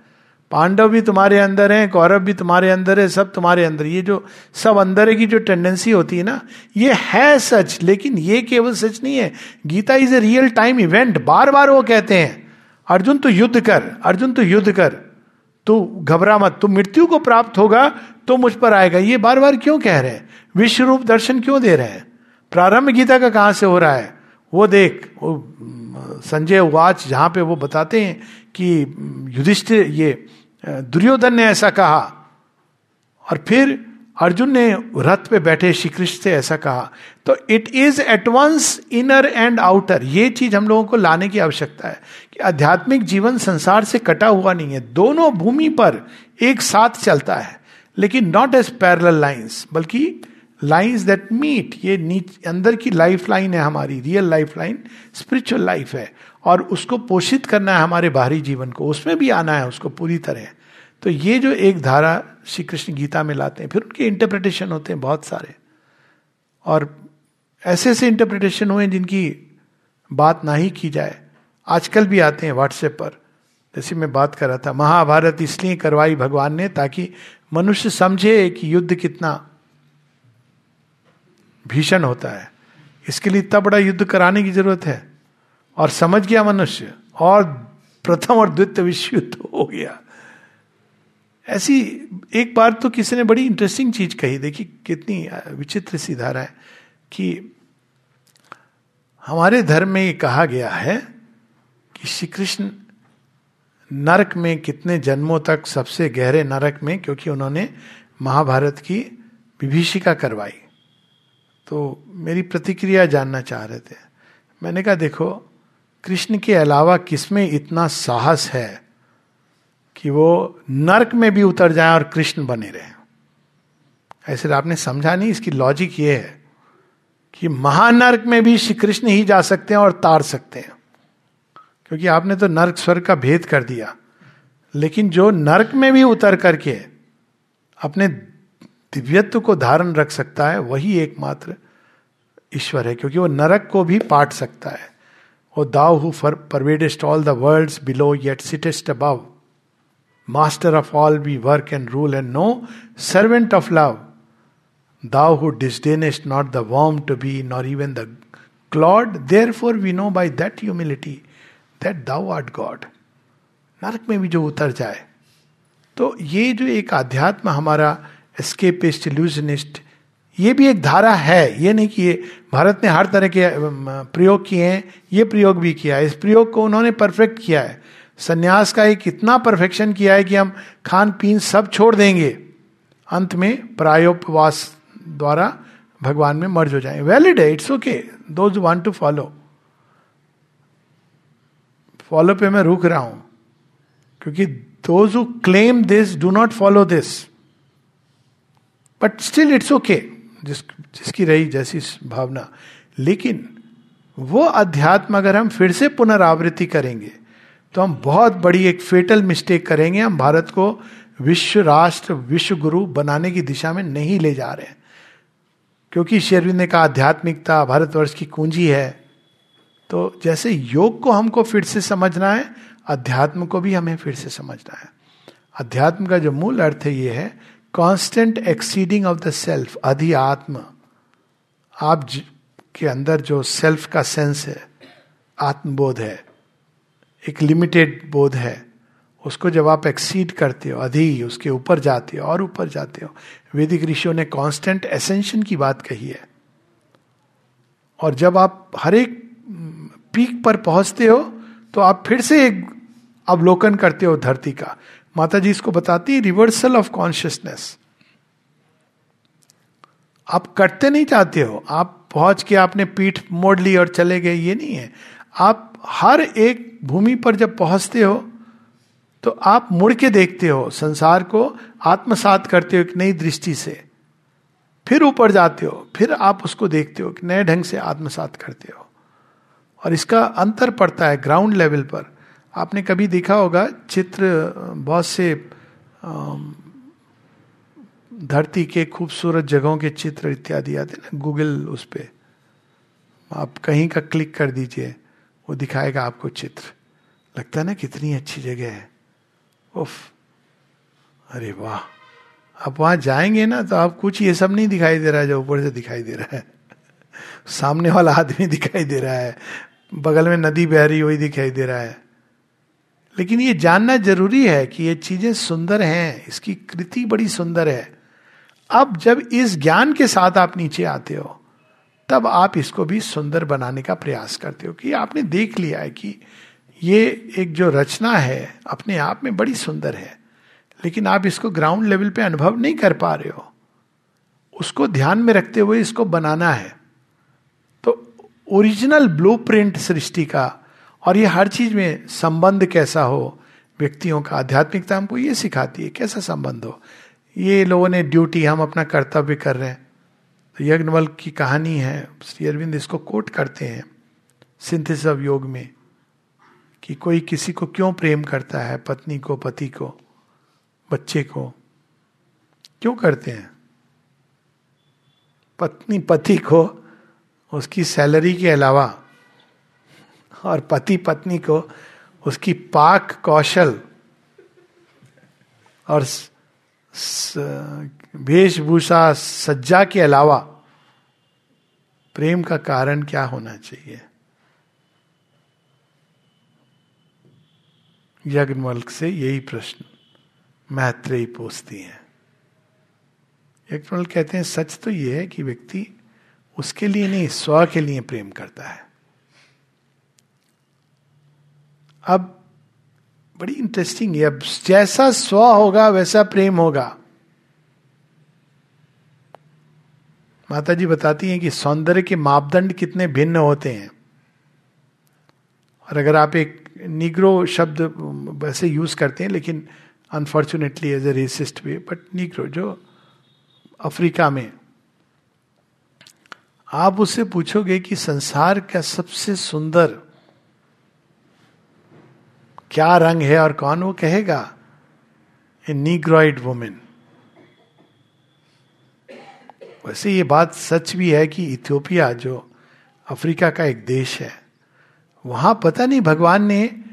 पांडव भी तुम्हारे अंदर है, कौरव भी तुम्हारे अंदर है, सब तुम्हारे अंदर ये जो सब अंदर की जो टेंडेंसी होती है ना, ये है सच, लेकिन ये केवल सच नहीं है। Gita is a real time event बार बार वो कहते हैं, अर्जुन तो युद्ध कर, अर्जुन तो युद्ध कर। तू घबरा मत, तू मृत्यु को प्राप्त होगा तो मुझ पर आएगा। ये बार बार क्यों कह रहे हैं? विश्व रूप दर्शन क्यों दे रहे हैं? प्रारंभ गीता का कहाँ से हो रहा है? वो देख, वो, संजय वाच जहाँ पे वो बताते हैं कि युधिष्ठिर, ये दुर्योधन ने ऐसा कहा, और फिर अर्जुन ने रथ पे बैठे श्री कृष्ण से ऐसा कहा तो it is at once inner and outer ये चीज़ हम लोगों को लाने की आवश्यकता है कि आध्यात्मिक जीवन संसार से कटा हुआ नहीं है। दोनों भूमि पर एक साथ चलता है, लेकिन नॉट एज पैरल लाइन्स बल्कि लाइन्स दैट मीट ये अंदर की लाइफ लाइन है हमारी real life line spiritual life है। और उसको पोषित करना है हमारे बाहरी जीवन को, उसमें भी आना है, उसको पूरी तरह तो ये जो एक धारा श्री कृष्ण गीता में लाते हैं, फिर उनके इंटरप्रिटेशन होते हैं बहुत सारे। और ऐसे ऐसे इंटरप्रिटेशन हुए जिनकी बात ना ही की जाए। आजकल भी आते हैं व्हाट्सएप पर। जैसे मैं बात कर रहा था, महाभारत इसलिए करवाई भगवान ने ताकि मनुष्य समझे कि युद्ध कितना भीषण होता है। इसके लिए इतना बड़ा युद्ध कराने की ज़रूरत है। और समझ गया मनुष्य, और प्रथम और द्वितीय विश्व युद्ध हो गया। ऐसी एक बार तो किसी ने बड़ी इंटरेस्टिंग चीज़ कही। देखिए, कितनी विचित्र सी धारा है कि हमारे धर्म में ये कहा गया है कि श्री कृष्ण नरक में कितने जन्मों तक सबसे गहरे नरक में, क्योंकि उन्होंने महाभारत की विभीषिका करवाई। तो मेरी प्रतिक्रिया जानना चाह रहे थे। मैंने कहा, देखो कृष्ण के अलावा किसमें इतना साहस है कि वो नरक में भी उतर जाए और कृष्ण बने रहे? ऐसे आपने समझा नहीं, इसकी लॉजिक ये है कि महानर्क में भी श्री कृष्ण ही जा सकते हैं और तार सकते हैं। क्योंकि आपने तो नर्क स्वर्ग का भेद कर दिया। लेकिन जो नर्क में भी उतर करके अपने दिव्यत्व को धारण रख सकता है, वही एकमात्र ईश्वर है, क्योंकि वो नरक को भी पाट सकता है। Who for pervadest all the world below yet sittest above master of all we work and rule and know servant of love thou who disdainest not the worm to be nor even the clod therefore we know by that humility that thou art God नरक में भी जो उतर जाए तो ये जो एक आध्यात्म हमारा एस्केपिस्ट इल्यूजनिस्ट ये भी एक धारा है, ये नहीं कि ये भारत ने हर तरह के प्रयोग किए हैं, ये प्रयोग भी किया है। इस प्रयोग को उन्होंने परफेक्ट किया है। संन्यास का एक इतना परफेक्शन किया है कि हम खान पीन सब छोड़ देंगे। अंत में प्रायोपवास द्वारा भगवान में मर्ज हो जाए। वैलिड है it's okay those want to follow follow पे मैं रुक रहा हूँ, क्योंकि those who claim this do not follow this but still it's okay जिस, जिसकी रही जैसी भावना। लेकिन वो अध्यात्म अगर हम फिर से पुनरावृत्ति करेंगे तो हम बहुत बड़ी एक फेटल मिस्टेक करेंगे। हम भारत को विश्व राष्ट्र, विश्व गुरु बनाने की दिशा में नहीं ले जा रहे हैं। क्योंकि शेरविंद ने कहा, आध्यात्मिकता भारतवर्ष की कुंजी है। तो जैसे योग को हमको फिर से समझना है, अध्यात्म को भी हमें फिर से समझना है। अध्यात्म का जो मूल अर्थ है ये है constant exceeding of the self अधिआत्म आप के अंदर जो सेल्फ का सेंस है, आत्मबोध है, एक लिमिटेड बोध है, उसको जब आप एक्सीड करते हो अधि उसके ऊपर जाते हो, और ऊपर जाते हो, वैदिक ऋषियों ने कांस्टेंट एसेंशन की बात कही है। और जब आप हर एक पीक पर पहुँचते हो तो आप फिर से एक अवलोकन करते हो धरती का। माता जी इसको बताती रिवर्सल ऑफ़ कॉन्शियसनेस आप करते नहीं चाहते हो। आप पहुँच के आपने पीठ मोड़ ली और चले गए, ये नहीं है। आप हर एक भूमि पर जब पहुँचते हो तो आप मुड़ के देखते हो संसार को, आत्मसात करते हो एक नई दृष्टि से। फिर ऊपर जाते हो, फिर आप उसको देखते हो कि नए ढंग से आत्मसात करते हो। और इसका अंतर पड़ता है ग्राउंड लेवल पर। आपने कभी देखा होगा चित्र, बहुत से धरती के खूबसूरत जगहों के चित्र इत्यादि आते ना गूगल उस पर आप कहीं का क्लिक कर दीजिए, वो दिखाएगा आपको चित्र। लगता है ना कितनी अच्छी जगह है। उफ, अरे वाह। आप वहाँ जाएँगे ना तो आप कुछ ये सब नहीं दिखाई दे रहा है जो ऊपर से दिखाई दे रहा है। सामने वाला आदमी दिखाई दे रहा है, बगल में नदी बह रही हुई दिखाई दे रहा है। लेकिन ये जानना ज़रूरी है कि ये चीज़ें सुंदर हैं, इसकी कृति बड़ी सुंदर है। अब जब इस ज्ञान के साथ आप नीचे आते हो, तब आप इसको भी सुंदर बनाने का प्रयास करते हो कि आपने देख लिया है कि ये एक जो रचना है, अपने आप में बड़ी सुंदर है। लेकिन आप इसको ग्राउंड लेवल पे अनुभव नहीं कर पा रहे हो। उसको ध्यान में रखते हुए इसको बनाना है। तो ओरिजिनल ब्लूप्रिंट सृष्टि का और ये हर चीज़ में संबंध कैसा हो, व्यक्तियों का आध्यात्मिकता हमको ये सिखाती है, कैसा संबंध हो। ये लोगों ने ड्यूटी हम अपना कर्तव्य कर रहे हैं। तो यज्ञवल की कहानी है, श्री अरविंद इसको कोट करते हैं सिंथिस ऑफ़ योग में, कि कोई किसी को क्यों प्रेम करता है, पत्नी को, पति को, बच्चे को, क्यों करते हैं? पत्नी, पति को, उसकी सैलरी के अलावा और पति पत्नी को उसकी पाक कौशल और वेशभूषा सज्जा के अलावा प्रेम का कारण क्या होना चाहिए? यज्ञमल्क से यही प्रश्न मैत्रेयी पूछती हैं। यज्ञमल्क कहते हैं, सच तो यह है कि व्यक्ति उसके लिए नहीं, स्व के लिए प्रेम करता है। अब बड़ी इंटरेस्टिंग है। अब जैसा स्व होगा, वैसा प्रेम होगा। माता जी बताती हैं कि सौंदर्य के मापदंड कितने भिन्न होते हैं। और अगर आप एक निग्रो शब्द वैसे यूज़ करते हैं, लेकिन unfortunately as a racist way but negro जो अफ्रीका में। आप उससे पूछोगे कि संसार का सबसे सुंदर क्या रंग है और कौन वो कहेगा? ए नीग्रॉइड वुमेन वैसे ये बात सच भी है कि इथियोपिया जो अफ्रीका का एक देश है, वहाँ पता नहीं भगवान ने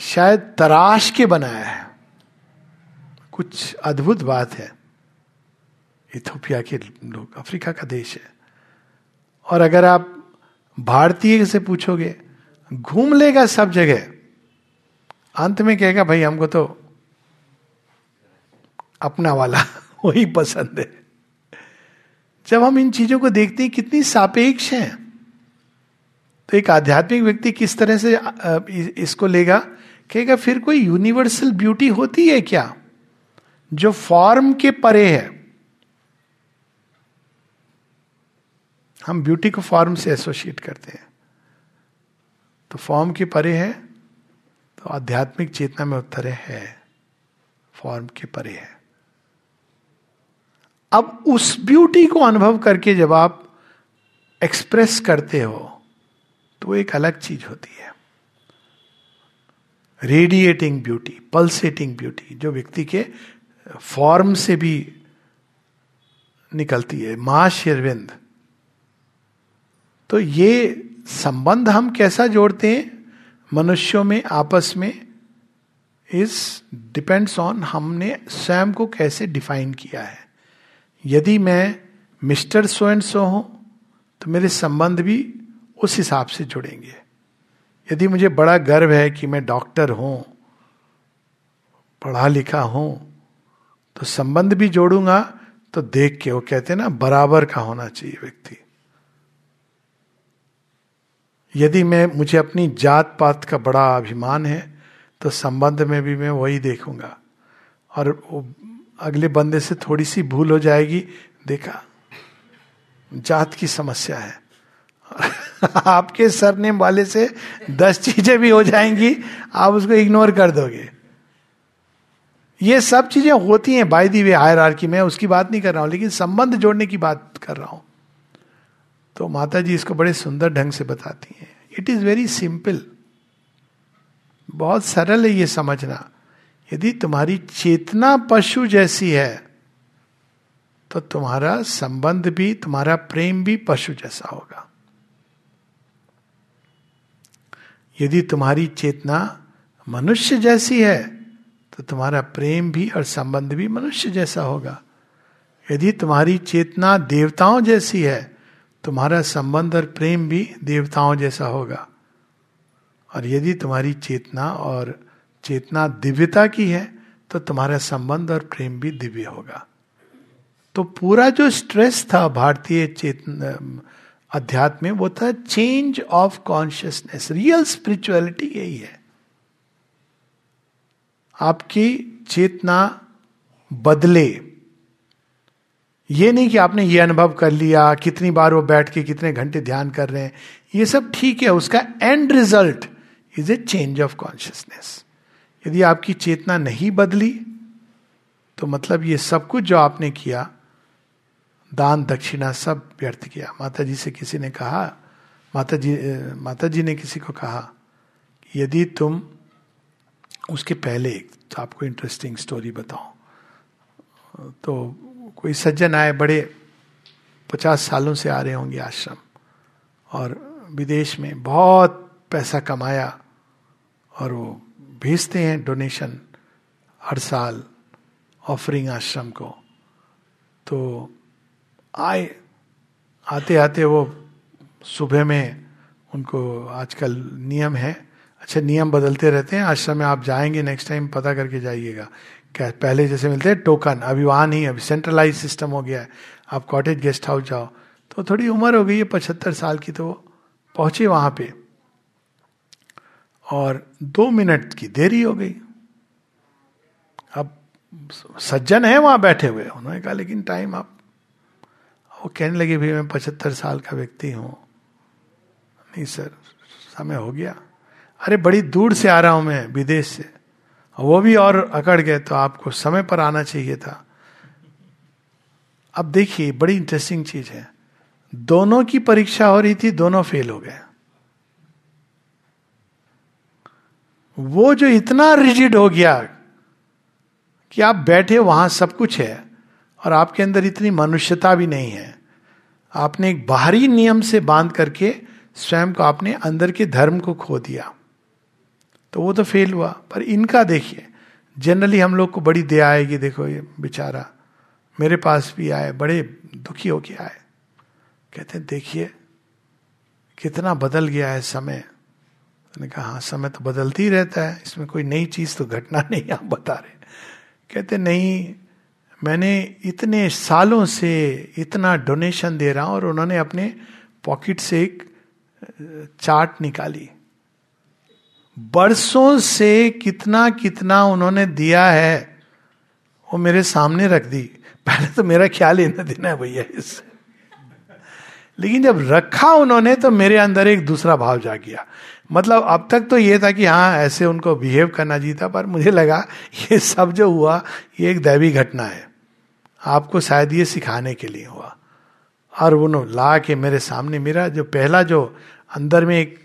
शायद तराश के बनाया है। कुछ अद्भुत बात है। इथोपिया के लोग, अफ्रीका का देश है। और अगर आप भारतीय से पूछोगे, घूम लेगा सब जगह। अंत में कहेगा, भाई, हमको तो अपना वाला वही पसंद है। जब हम इन चीज़ों को देखते हैं, कितनी सापेक्ष हैं। तो एक आध्यात्मिक व्यक्ति किस तरह से इसको लेगा? कहेगा, फिर कोई यूनिवर्सल ब्यूटी होती है क्या, जो फॉर्म के परे है? हम ब्यूटी को फॉर्म से एसोसिएट करते हैं। तो फॉर्म के परे है तो आध्यात्मिक चेतना में उत्तर है फॉर्म के परे है। अब उस ब्यूटी को अनुभव करके जब आप एक्सप्रेस करते हो तो एक अलग चीज़ होती है। रेडिएटिंग ब्यूटी पल्सेटिंग ब्यूटी जो व्यक्ति के फॉर्म से भी निकलती है, माँ शेरविंद। तो ये संबंध हम कैसा जोड़ते हैं? मनुष्यों में, आपस में, इस डिपेंड्स ऑन हमने स्वयं को कैसे डिफाइन किया है। यदि मैं मिस्टर सो एंड सो हूँ तो मेरे संबंध भी उस हिसाब से जुड़ेंगे। यदि मुझे बड़ा गर्व है कि मैं डॉक्टर हूँ, पढ़ा लिखा हूँ तो संबंध भी जोड़ूँगा तो देख के, वो कहते हैं ना, बराबर का होना चाहिए व्यक्ति। यदि मैं, मुझे अपनी जात पात का बड़ा अभिमान है तो संबंध में भी मैं वही देखूँगा। और अगले बंदे से थोड़ी सी भूल हो जाएगी, देखा, जात की समस्या है। आपके सरनेम वाले से दस चीज़ें भी हो जाएँगी, आप उसको इग्नोर कर दोगे। ये सब चीज़ें होती हैं बाय दी वे हायर मैं उसकी बात नहीं कर रहा हूँ, लेकिन संबंध जोड़ने की बात कर रहा हूँ। तो माता जी इसको बड़े सुंदर ढंग से बताती हैं। इट इज़ वेरी सिंपल बहुत सरल है ये समझना। यदि तुम्हारी चेतना पशु जैसी है तो तुम्हारा संबंध भी, तुम्हारा प्रेम भी पशु जैसा होगा। यदि तुम्हारी चेतना मनुष्य जैसी है तो तुम्हारा प्रेम भी और संबंध भी मनुष्य जैसा होगा। यदि तुम्हारी चेतना देवताओं जैसी है तुम्हारा संबंध और प्रेम भी देवताओं जैसा होगा। और यदि तुम्हारी चेतना और चेतना दिव्यता की है तो तुम्हारा संबंध और प्रेम भी दिव्य होगा। तो पूरा जो स्ट्रेस था भारतीय चेतना अध्यात्म में, वो था change of consciousness real spirituality यही है। आपकी चेतना बदले। ये नहीं कि आपने ये अनुभव कर लिया, कितनी बार वो बैठ के कितने घंटे ध्यान कर रहे हैं। ये सब ठीक है, उसका end result is a change of consciousness यदि आपकी चेतना नहीं बदली तो मतलब ये सब कुछ जो आपने किया, दान, दक्षिणा सब व्यर्थ किया माता जी से किसी ने कहा माता जी माता जी ने किसी को कहा यदि तुम उसके पहले तो आपको इंटरेस्टिंग स्टोरी बताओ तो कोई सज्जन आए, बड़े पचास सालों से आ रहे होंगे आश्रम और विदेश में बहुत पैसा कमाया और वो भेजते हैं डोनेशन हर साल, ऑफरिंग आश्रम को। तो आए, आते आते वो सुबह में उनको आजकल नियम है। अच्छा नियम बदलते रहते हैं, आश्रम में आप जाएँगे नेक्स्ट टाइम पता करके जाइएगा। क्या पहले जैसे मिलते हैं टोकन अभी वहाँ नहीं अभी सेंट्रलाइज सिस्टम हो गया है। आप कॉटेज गेस्ट हाउस जाओ तो थोड़ी उम्र हो गई है, पचहत्तर साल की तो पहुँचे वहाँ पे। और दो मिनट की देरी हो गई। अब सज्जन है वहाँ बैठे हुए, उन्होंने कहा, लेकिन टाइम आप वो कहने लगे भाई मैं पचहत्तर साल का व्यक्ति हूँ। नहीं सर, समय हो गया। अरे, बड़ी दूर से आ रहा हूँ मैं, विदेश से। वो भी और अकड़ गए तो आपको समय पर आना चाहिए था। अब देखिए, बड़ी इंटरेस्टिंग चीज़ है। दोनों की परीक्षा हो रही थी, दोनों फेल हो गए। वो जो इतना रिजिड हो गया कि आप बैठे, वहाँ सब कुछ है और आपके अंदर इतनी मनुष्यता भी नहीं है। आपने एक बाहरी नियम से बाँध करके स्वयं को, आपने अंदर के धर्म को खो दिया। तो वो तो फेल हुआ। पर इनका देखिए जनरली हम लोग को बड़ी दया आएगी, देखो ये बेचारा, मेरे पास भी आए, बड़े दुखी होके आए। कहते हैं, देखिए, कितना बदल गया है समय। मैंने कहा हाँ समय तो बदलती ही रहता है, इसमें कोई नई चीज़ तो घटना नहीं, आप बता रहे कहते नहीं, मैंने इतने सालों से इतना डोनेशन दे रहा हूँ और उन्होंने अपने पॉकेट से एक चार्ट निकाली। बरसों से कितना कितना उन्होंने दिया है, वो मेरे सामने रख दी। पहले तो मेरा ख्याल ही ना देना है भैया इससे लेकिन जब रखा उन्होंने तो मेरे अंदर एक दूसरा भाव जा गया। मतलब अब तक तो ये था कि हाँ ऐसे उनको बिहेव करना जीता पर मुझे लगा, ये सब जो हुआ, ये एक दैवी घटना है। आपको शायद ये सिखाने के लिए हुआ। और उन्होंने ला के मेरे सामने मेरा जो पहला जो अंदर में एक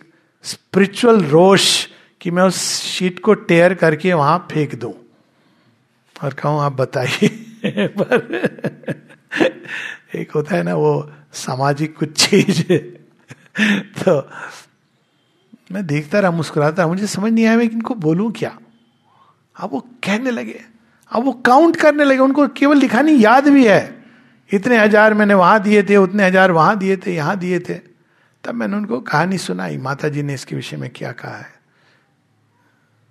स्पिरिचुअल रोश कि मैं उस शीट को टेयर करके वहाँ फेंक दूँ। और कहूँ, आप बताइए। पर एक होता है ना, वो सामाजिक कुछ चीज़। तो मैं देखता रहा, मुस्कुराता रहा, मुझे समझ नहीं आया मैं इनको बोलूँ क्या। अब वो कहने लगे। अब वो काउंट करने लगे। उनको केवल लिखानी याद भी है। इतने हज़ार मैंने वहाँ दिए थे, उतने हज़ार वहाँ दिए थे, यहाँ दिए थे। तब मैंने उनको कहानी सुनाई। माता जी ने इसके विषय में क्या कहा है?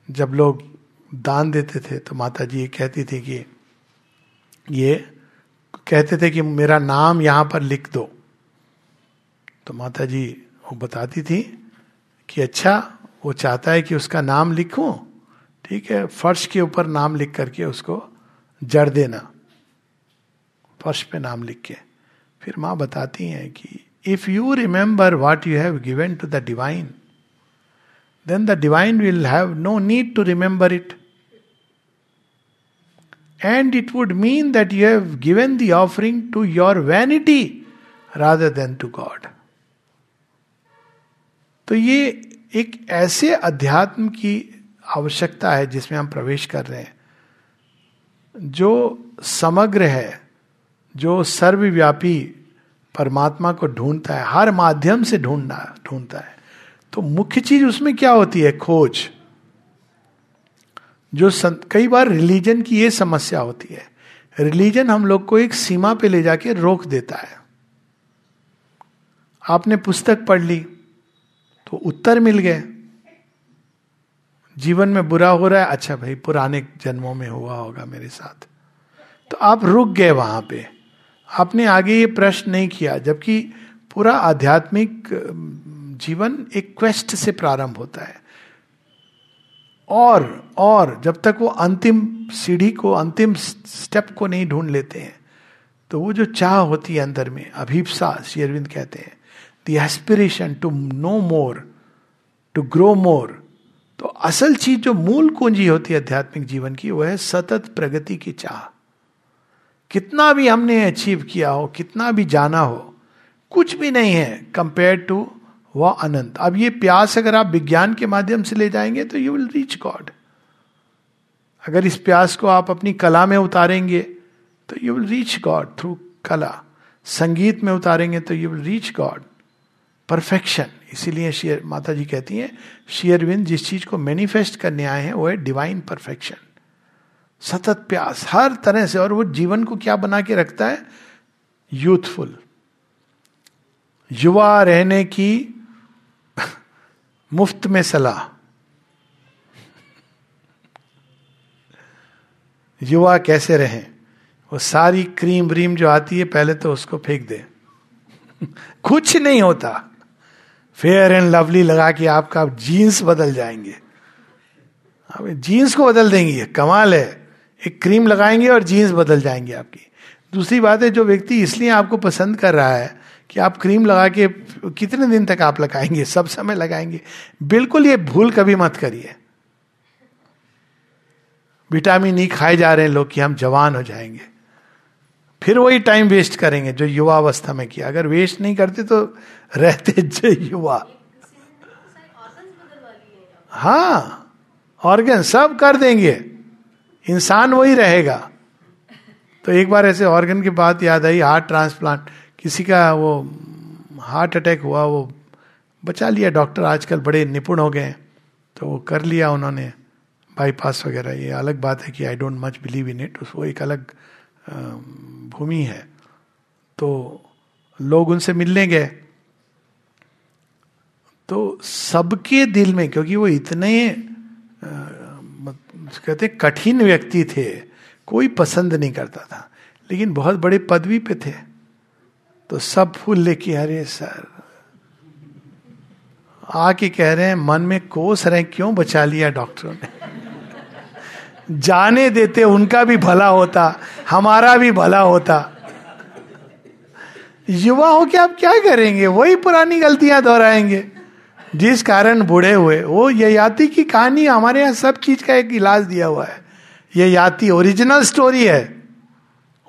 जब लोग दान देते थे तो माता जी ये कहती थी कि ये कहते थे कि मेरा नाम यहाँ पर लिख दो। तो माता जी वो बताती थी कि अच्छा वो चाहता है कि उसका नाम लिखूं, ठीक है, फर्श के ऊपर नाम लिख करके उसको जड़ देना। फर्श पे नाम लिख के। फिर माँ बताती हैं कि if you remember what you have given to the divine then the divine will have no need to remember it and it would mean that you have given the offering to your vanity rather than to God तो ये एक ऐसे अध्यात्म की आवश्यकता है जिसमें हम प्रवेश कर रहे हैं। जो समग्र है, जो सर्वव्यापी परमात्मा को ढूंढता है, हर माध्यम से ढूंढना, ढूंढता है। तो मुख्य चीज़ उसमें क्या होती है? खोज। जो संत, कई बार रिलीजन की ये समस्या होती है। रिलीजन हम लोग को एक सीमा पे ले जाके रोक देता है। आपने पुस्तक पढ़ ली तो उत्तर मिल गए। जीवन में बुरा हो रहा है अच्छा भाई, पुराने जन्मों में हुआ होगा मेरे साथ। तो आप रुक गए वहाँ पे। आपने आगे ये प्रश्न नहीं किया, जबकि पूरा आध्यात्मिक जीवन एक क्वेस्ट से प्रारंभ होता है। और और जब तक वो अंतिम सीढ़ी को, अंतिम स्टेप को नहीं ढूंढ लेते हैं तो वो जो चाह होती है अंदर में अभिप्सा शेरविंद कहते हैं the aspiration to know more to grow more तो असल चीज़ जो मूल कुंजी होती है आध्यात्मिक जीवन की, वो है सतत प्रगति की चाह। कितना भी हमने अचीव किया हो, कितना भी जाना हो, कुछ भी नहीं है कंपेयर टू वह अनंत। अब ये प्यास अगर आप विज्ञान के माध्यम से ले जाएँगे तो यू विल रीच गॉड अगर इस प्यास को आप अपनी कला में उतारेंगे तो you will reach God through कला। संगीत में उतारेंगे तो you will reach God perfection इसीलिए शेयर माता जी कहती हैं शेयरविंद जिस चीज़ को मैनिफेस्ट करने आए हैं, वो है डिवाइन परफेक्शन सतत प्यास, हर तरह से, और वो जीवन को क्या बना के रखता है? यूथफुल युवा रहने की मुफ़्त में सलाह। युवा कैसे रहें? वो सारी क्रीम व्रीम जो आती है, पहले तो उसको फेंक दे। कुछ नहीं होता। फेयर एंड लवली लगा के आपका जीन्स बदल जाएँगे। अब जीन्स को बदल देंगे कमाल है। एक क्रीम लगाएँगे और जीन्स बदल जाएँगे आपकी। दूसरी बात है, जो व्यक्ति इसलिए आपको पसंद कर रहा है कि आप क्रीम लगा के कितने दिन तक आप लगाएँगे? सब समय लगाएँगे। बिल्कुल ये भूल कभी मत करिए। विटामिन ई खाए जा रहे हैं लोग कि हम जवान हो जाएँगे। फिर वही टाइम वेस्ट करेंगे जो युवा अवस्था में किया। अगर वेस्ट नहीं करते तो रहते युवा। हाँ ऑर्गन सब कर देंगे। इंसान वही रहेगा। तो एक बार ऐसे ऑर्गन की बात याद आई हार्ट ट्रांसप्लांट किसी का वो हार्ट अटैक हुआ, वो बचा लिया डॉक्टर, आजकल बड़े निपुण हो गए तो वो कर लिया उन्होंने, बाईपास वगैरह, ये अलग बात है कि I don't much believe in it वो एक अलग भूमि है। तो लोग उनसे मिलने गए। तो सबके दिल में, क्योंकि वो इतने कहते कठिन व्यक्ति थे, कोई पसंद नहीं करता था, लेकिन बहुत बड़े पदवी पे थे। तो सब फूल लेके अरे सर। आके कह रहे हैं, मन में कोस रहे, क्यों बचा लिया डॉक्टरों ने? जाने देते, उनका भी भला होता, हमारा भी भला होता। युवा हो के आप क्या करेंगे? वही पुरानी गलतियाँ दोहराएँगे। जिस कारण बूढ़े हुए, वो ययाति की कहानी हमारे यहाँ सब चीज़ का एक इलाज दिया हुआ है। ये याति ओरिजिनल स्टोरी है।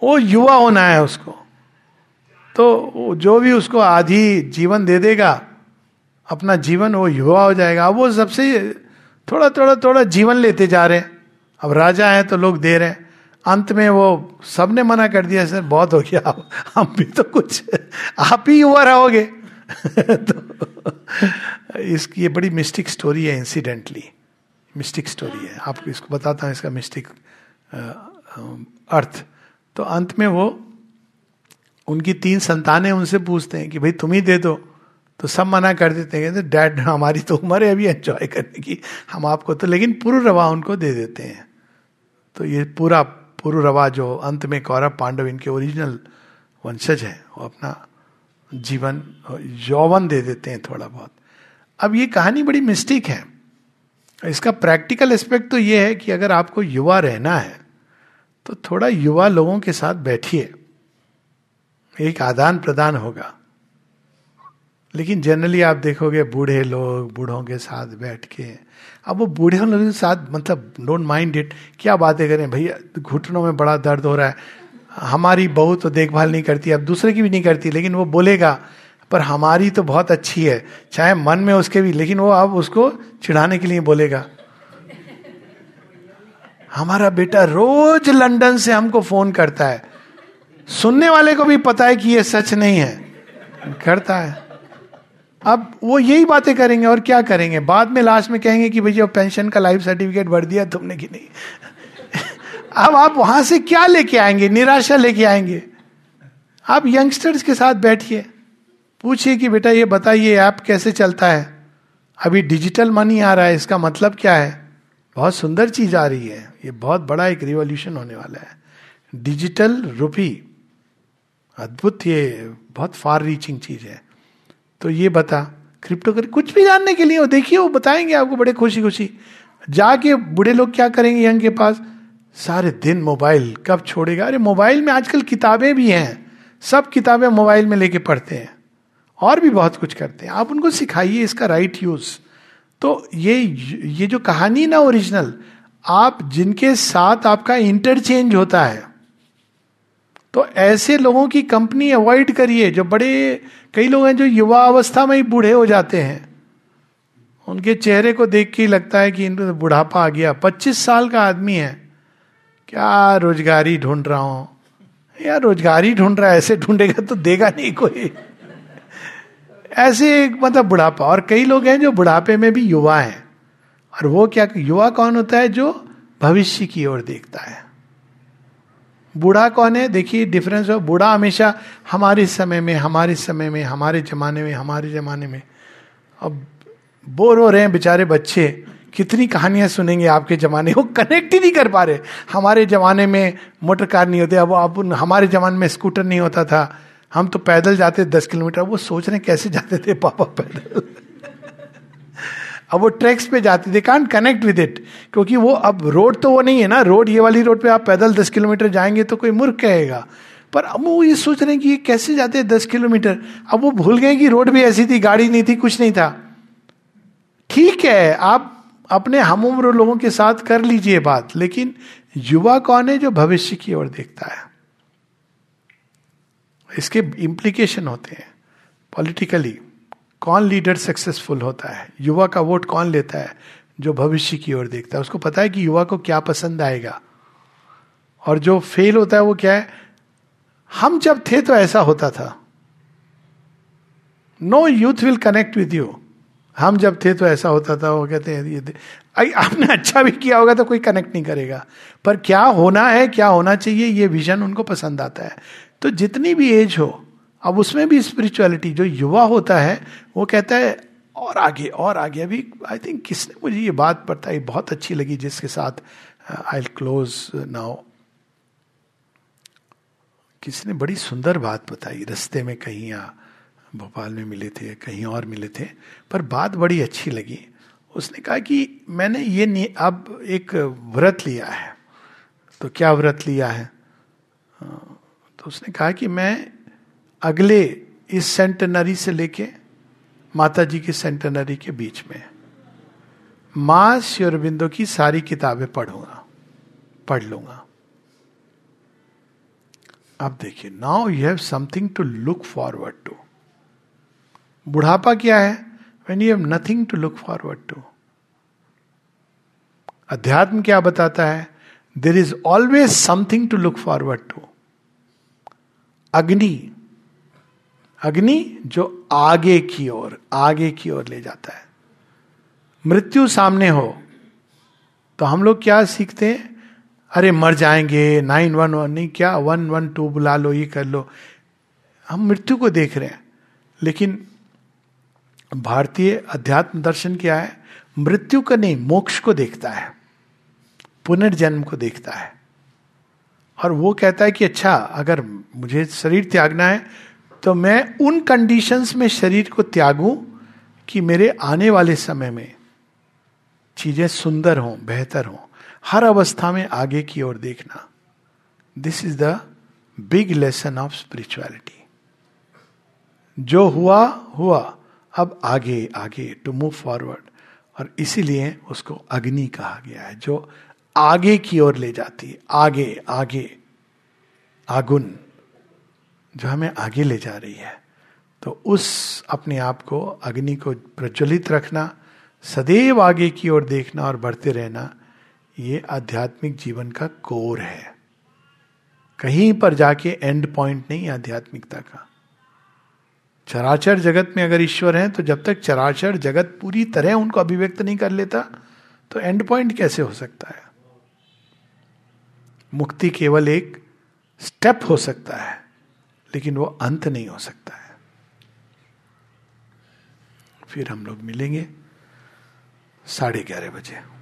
वो युवा होना है उसको। तो जो भी उसको आधी जीवन दे देगा, अपना जीवन वो युवा हो जाएगा। वो सबसे थोड़ा थोड़ा थोड़ा जीवन लेते जा रहे हैं। अब राजा हैं तो लोग दे रहे हैं। अंत में वो सबने मना कर दिया, सर, बहुत हो गया हम भी तो कुछ, आप ही युवा रहोगे। तो इसकी ये बड़ी मिस्टिक स्टोरी है इंसिडेंटली मिस्टिक स्टोरी है। आपको इसको बताता हूँ, इसका मिस्टिक अर्थ। तो अंत में वो उनकी तीन संतानें उनसे पूछते हैं कि भाई तुम ही दे दो। तो सब मना कर देते हैं डैड, हमारी तो उम्र है, अभी एंजॉय करने की। हम आपको तो लेकिन पूर्व रवा उनको दे देते हैं। तो ये पूरा, पूर्व रवा जो अंत में कौरव पांडव इनके ओरिजिनल वंशज है, वो अपना जीवन, यौवन दे देते हैं थोड़ा बहुत। अब ये कहानी बड़ी मिस्टेक है। इसका प्रैक्टिकल एस्पेक्ट तो ये है कि अगर आपको युवा रहना है तो थोड़ा युवा लोगों के साथ बैठिए। एक आदान प्रदान होगा। लेकिन जनरली आप देखोगे बूढ़े लोग, बूढ़ों के साथ बैठ के। अब वो बूढ़े लोगों के साथ मतलब डोंट माइंड इट क्या बातें करें? भैया, घुटनों में बड़ा दर्द हो रहा है। हमारी बहू तो देखभाल नहीं करती, अब दूसरे की भी नहीं करती, लेकिन वो बोलेगा, पर हमारी तो बहुत अच्छी है। चाहे मन में उसके भी, लेकिन वो अब उसको चिढ़ाने के लिए बोलेगा। हमारा बेटा रोज लंदन से हमको फ़ोन करता है। सुनने वाले को भी पता है कि ये सच नहीं है। करता है। अब वो यही बातें करेंगे और क्या करेंगे? बाद में लास्ट में कहेंगे कि भैया पेंशन का लाइफ सर्टिफिकेट भर दिया तुमने कि नहीं? अब आप वहाँ से क्या लेके आएँगे? निराशा लेके आएँगे। आप यंगस्टर्स के साथ बैठिए। पूछिए कि बेटा, ये बताइए ऐप कैसे चलता है? अभी डिजिटल मनी आ रहा है, इसका मतलब क्या है? बहुत सुंदर चीज़ आ रही है। ये बहुत बड़ा एक रिवॉल्यूशन होने वाला है। डिजिटल रुपी अद्भुत, ये बहुत फार रीचिंग चीज़ है। तो ये बता क्रिप्टो कर कुछ भी जानने के लिए वो देखिए, वो बताएँगे आपको बड़े खुशी खुशी जाके बूढ़े लोग क्या करेंगे यंग के पास? सारे दिन मोबाइल, कब छोड़ेगा? अरे, मोबाइल में आजकल किताबें भी हैं। सब किताबें मोबाइल में लेके पढ़ते हैं। और भी बहुत कुछ करते हैं। आप उनको सिखाइए इसका राइट यूज़ तो ये ये जो कहानी ना ओरिजिनल आप जिनके साथ आपका इंटरचेंज होता है तो ऐसे लोगों की कंपनी अवॉइड करिए, जो बड़े, कई लोग हैं जो युवा अवस्था में ही बूढ़े हो जाते हैं। उनके चेहरे को देख के लगता है कि इनको बुढ़ापा आ गया। पच्चीस साल का आदमी है। क्या रोजगारी ढूंढ रहा हूँ? यार, रोजगारी ढूंढ रहा है, ऐसे ढूंढेगा तो देगा नहीं कोई। ऐसे मतलब बुढ़ापा। और कई लोग हैं जो बुढ़ापे में भी युवा हैं। और वो क्या, युवा कौन होता है जो भविष्य की ओर देखता है? बूढ़ा कौन है? देखिए डिफरेंस हो, बूढ़ा हमेशा हमारे समय में, हमारे समय में, हमारे जमाने में, हमारे जमाने में। अब बोर हो रहे हैं बेचारे बच्चे। कितनी कहानियाँ सुनेंगे आपके जमाने? वो कनेक्ट ही नहीं कर पा रहे। हमारे जमाने में मोटर कार नहीं होते, अब अब हमारे जमाने में स्कूटर नहीं होता था। हम तो पैदल जाते दस किलोमीटर वो सोच रहे कैसे जाते थे पापा पैदल? अब वो ट्रैक्स पे जाते थे कान कनेक्ट विद इट क्योंकि वो, अब रोड तो वो नहीं है ना रोड ये वाली रोड पे आप पैदल दस किलोमीटर जाएँगे तो कोई मूर्ख कहेगा। पर अब वो ये सोच रहे हैं कि ये कैसे जाते हैं दस किलोमीटर? अब वो भूल गए कि रोड भी ऐसी थी, गाड़ी नहीं थी, कुछ नहीं था। ठीक है, आप अपने हम उम्र लोगों के साथ कर लीजिए बात, लेकिन युवा कौन है जो भविष्य की ओर देखता है? इसके इम्प्लीकेशन होते हैं पॉलिटिकली कौन लीडर सक्सेसफुल होता है? युवा का वोट कौन लेता है? जो भविष्य की ओर देखता है। उसको पता है कि युवा को क्या पसंद आएगा। और जो फेल होता है, वो क्या है? हम जब थे तो ऐसा होता था। No youth will connect with you हम जब थे तो ऐसा होता था। वो कहते हैं, ये आपने अच्छा भी किया होगा तो कोई कनेक्ट नहीं करेगा। पर क्या होना है, क्या होना चाहिए, ये विजन उनको पसंद आता है। तो जितनी भी एज हो अब उसमें भी स्पिरिचुअलिटी जो युवा होता है, वो कहता है, और आगे और आगे। अभी आई थिंक किसने, मुझे ये बात बताई बहुत अच्छी लगी जिसके साथ आई क्लोज नाउ किसने बड़ी सुंदर बात बताई, रस्ते में कहीं, या भोपाल में मिले थे, कहीं और मिले थे, पर बात बड़ी अच्छी लगी। उसने कहा कि मैंने ये अब एक व्रत लिया है। तो क्या व्रत लिया है? तो उसने कहा कि मैं अगले इस सेंटनरी से लेके माता जी की सेंटनरी के बीच में माँ श्योरबिंदो की सारी किताबें पढ़ूँगा, पढ़ लूँगा। अब देखिए now you have something to look forward to बुढ़ापा क्या है? When you have nothing to look forward to अध्यात्म क्या बताता है? There is always something to look forward to अग्नि अग्नि जो आगे की ओर, आगे की ओर ले जाता है। मृत्यु सामने हो तो हम लोग क्या सीखते हैं? अरे, मर जाएँगे, नाइन वन वन, नहीं, क्या वन वन टू बुला लो, ये कर लो। हम मृत्यु को देख रहे हैं, लेकिन भारतीय अध्यात्म दर्शन क्या है? मृत्यु का नहीं, मोक्ष को देखता है, पुनर्जन्म को देखता है। और वो कहता है कि अच्छा अगर मुझे शरीर त्यागना है तो मैं उन कंडीशंस में शरीर को त्यागूं कि मेरे आने वाले समय में चीज़ें सुंदर हों, बेहतर हों। हर अवस्था में आगे की ओर देखना। This is the big lesson of spirituality जो हुआ हुआ। अब आगे आगे टू मूव फॉरवर्ड और इसीलिए उसको अग्नि कहा गया है, जो आगे की ओर ले जाती है। आगे आगे। आगुन। जो हमें आगे ले जा रही है। तो उस अपने आप को, अग्नि को प्रज्वलित रखना, सदैव आगे की ओर देखना और बढ़ते रहना, ये आध्यात्मिक जीवन का कोर है। कहीं पर जाके एंड पॉइंट नहीं आध्यात्मिकता का। चराचर जगत में अगर ईश्वर है तो जब तक चराचर जगत पूरी तरह उनको अभिव्यक्त नहीं कर लेता तो एंड पॉइंट कैसे हो सकता है? मुक्ति केवल एक स्टेप हो सकता है। लेकिन वो अंत नहीं हो सकता है। फिर हम लोग मिलेंगे साढ़े ग्यारह बजे।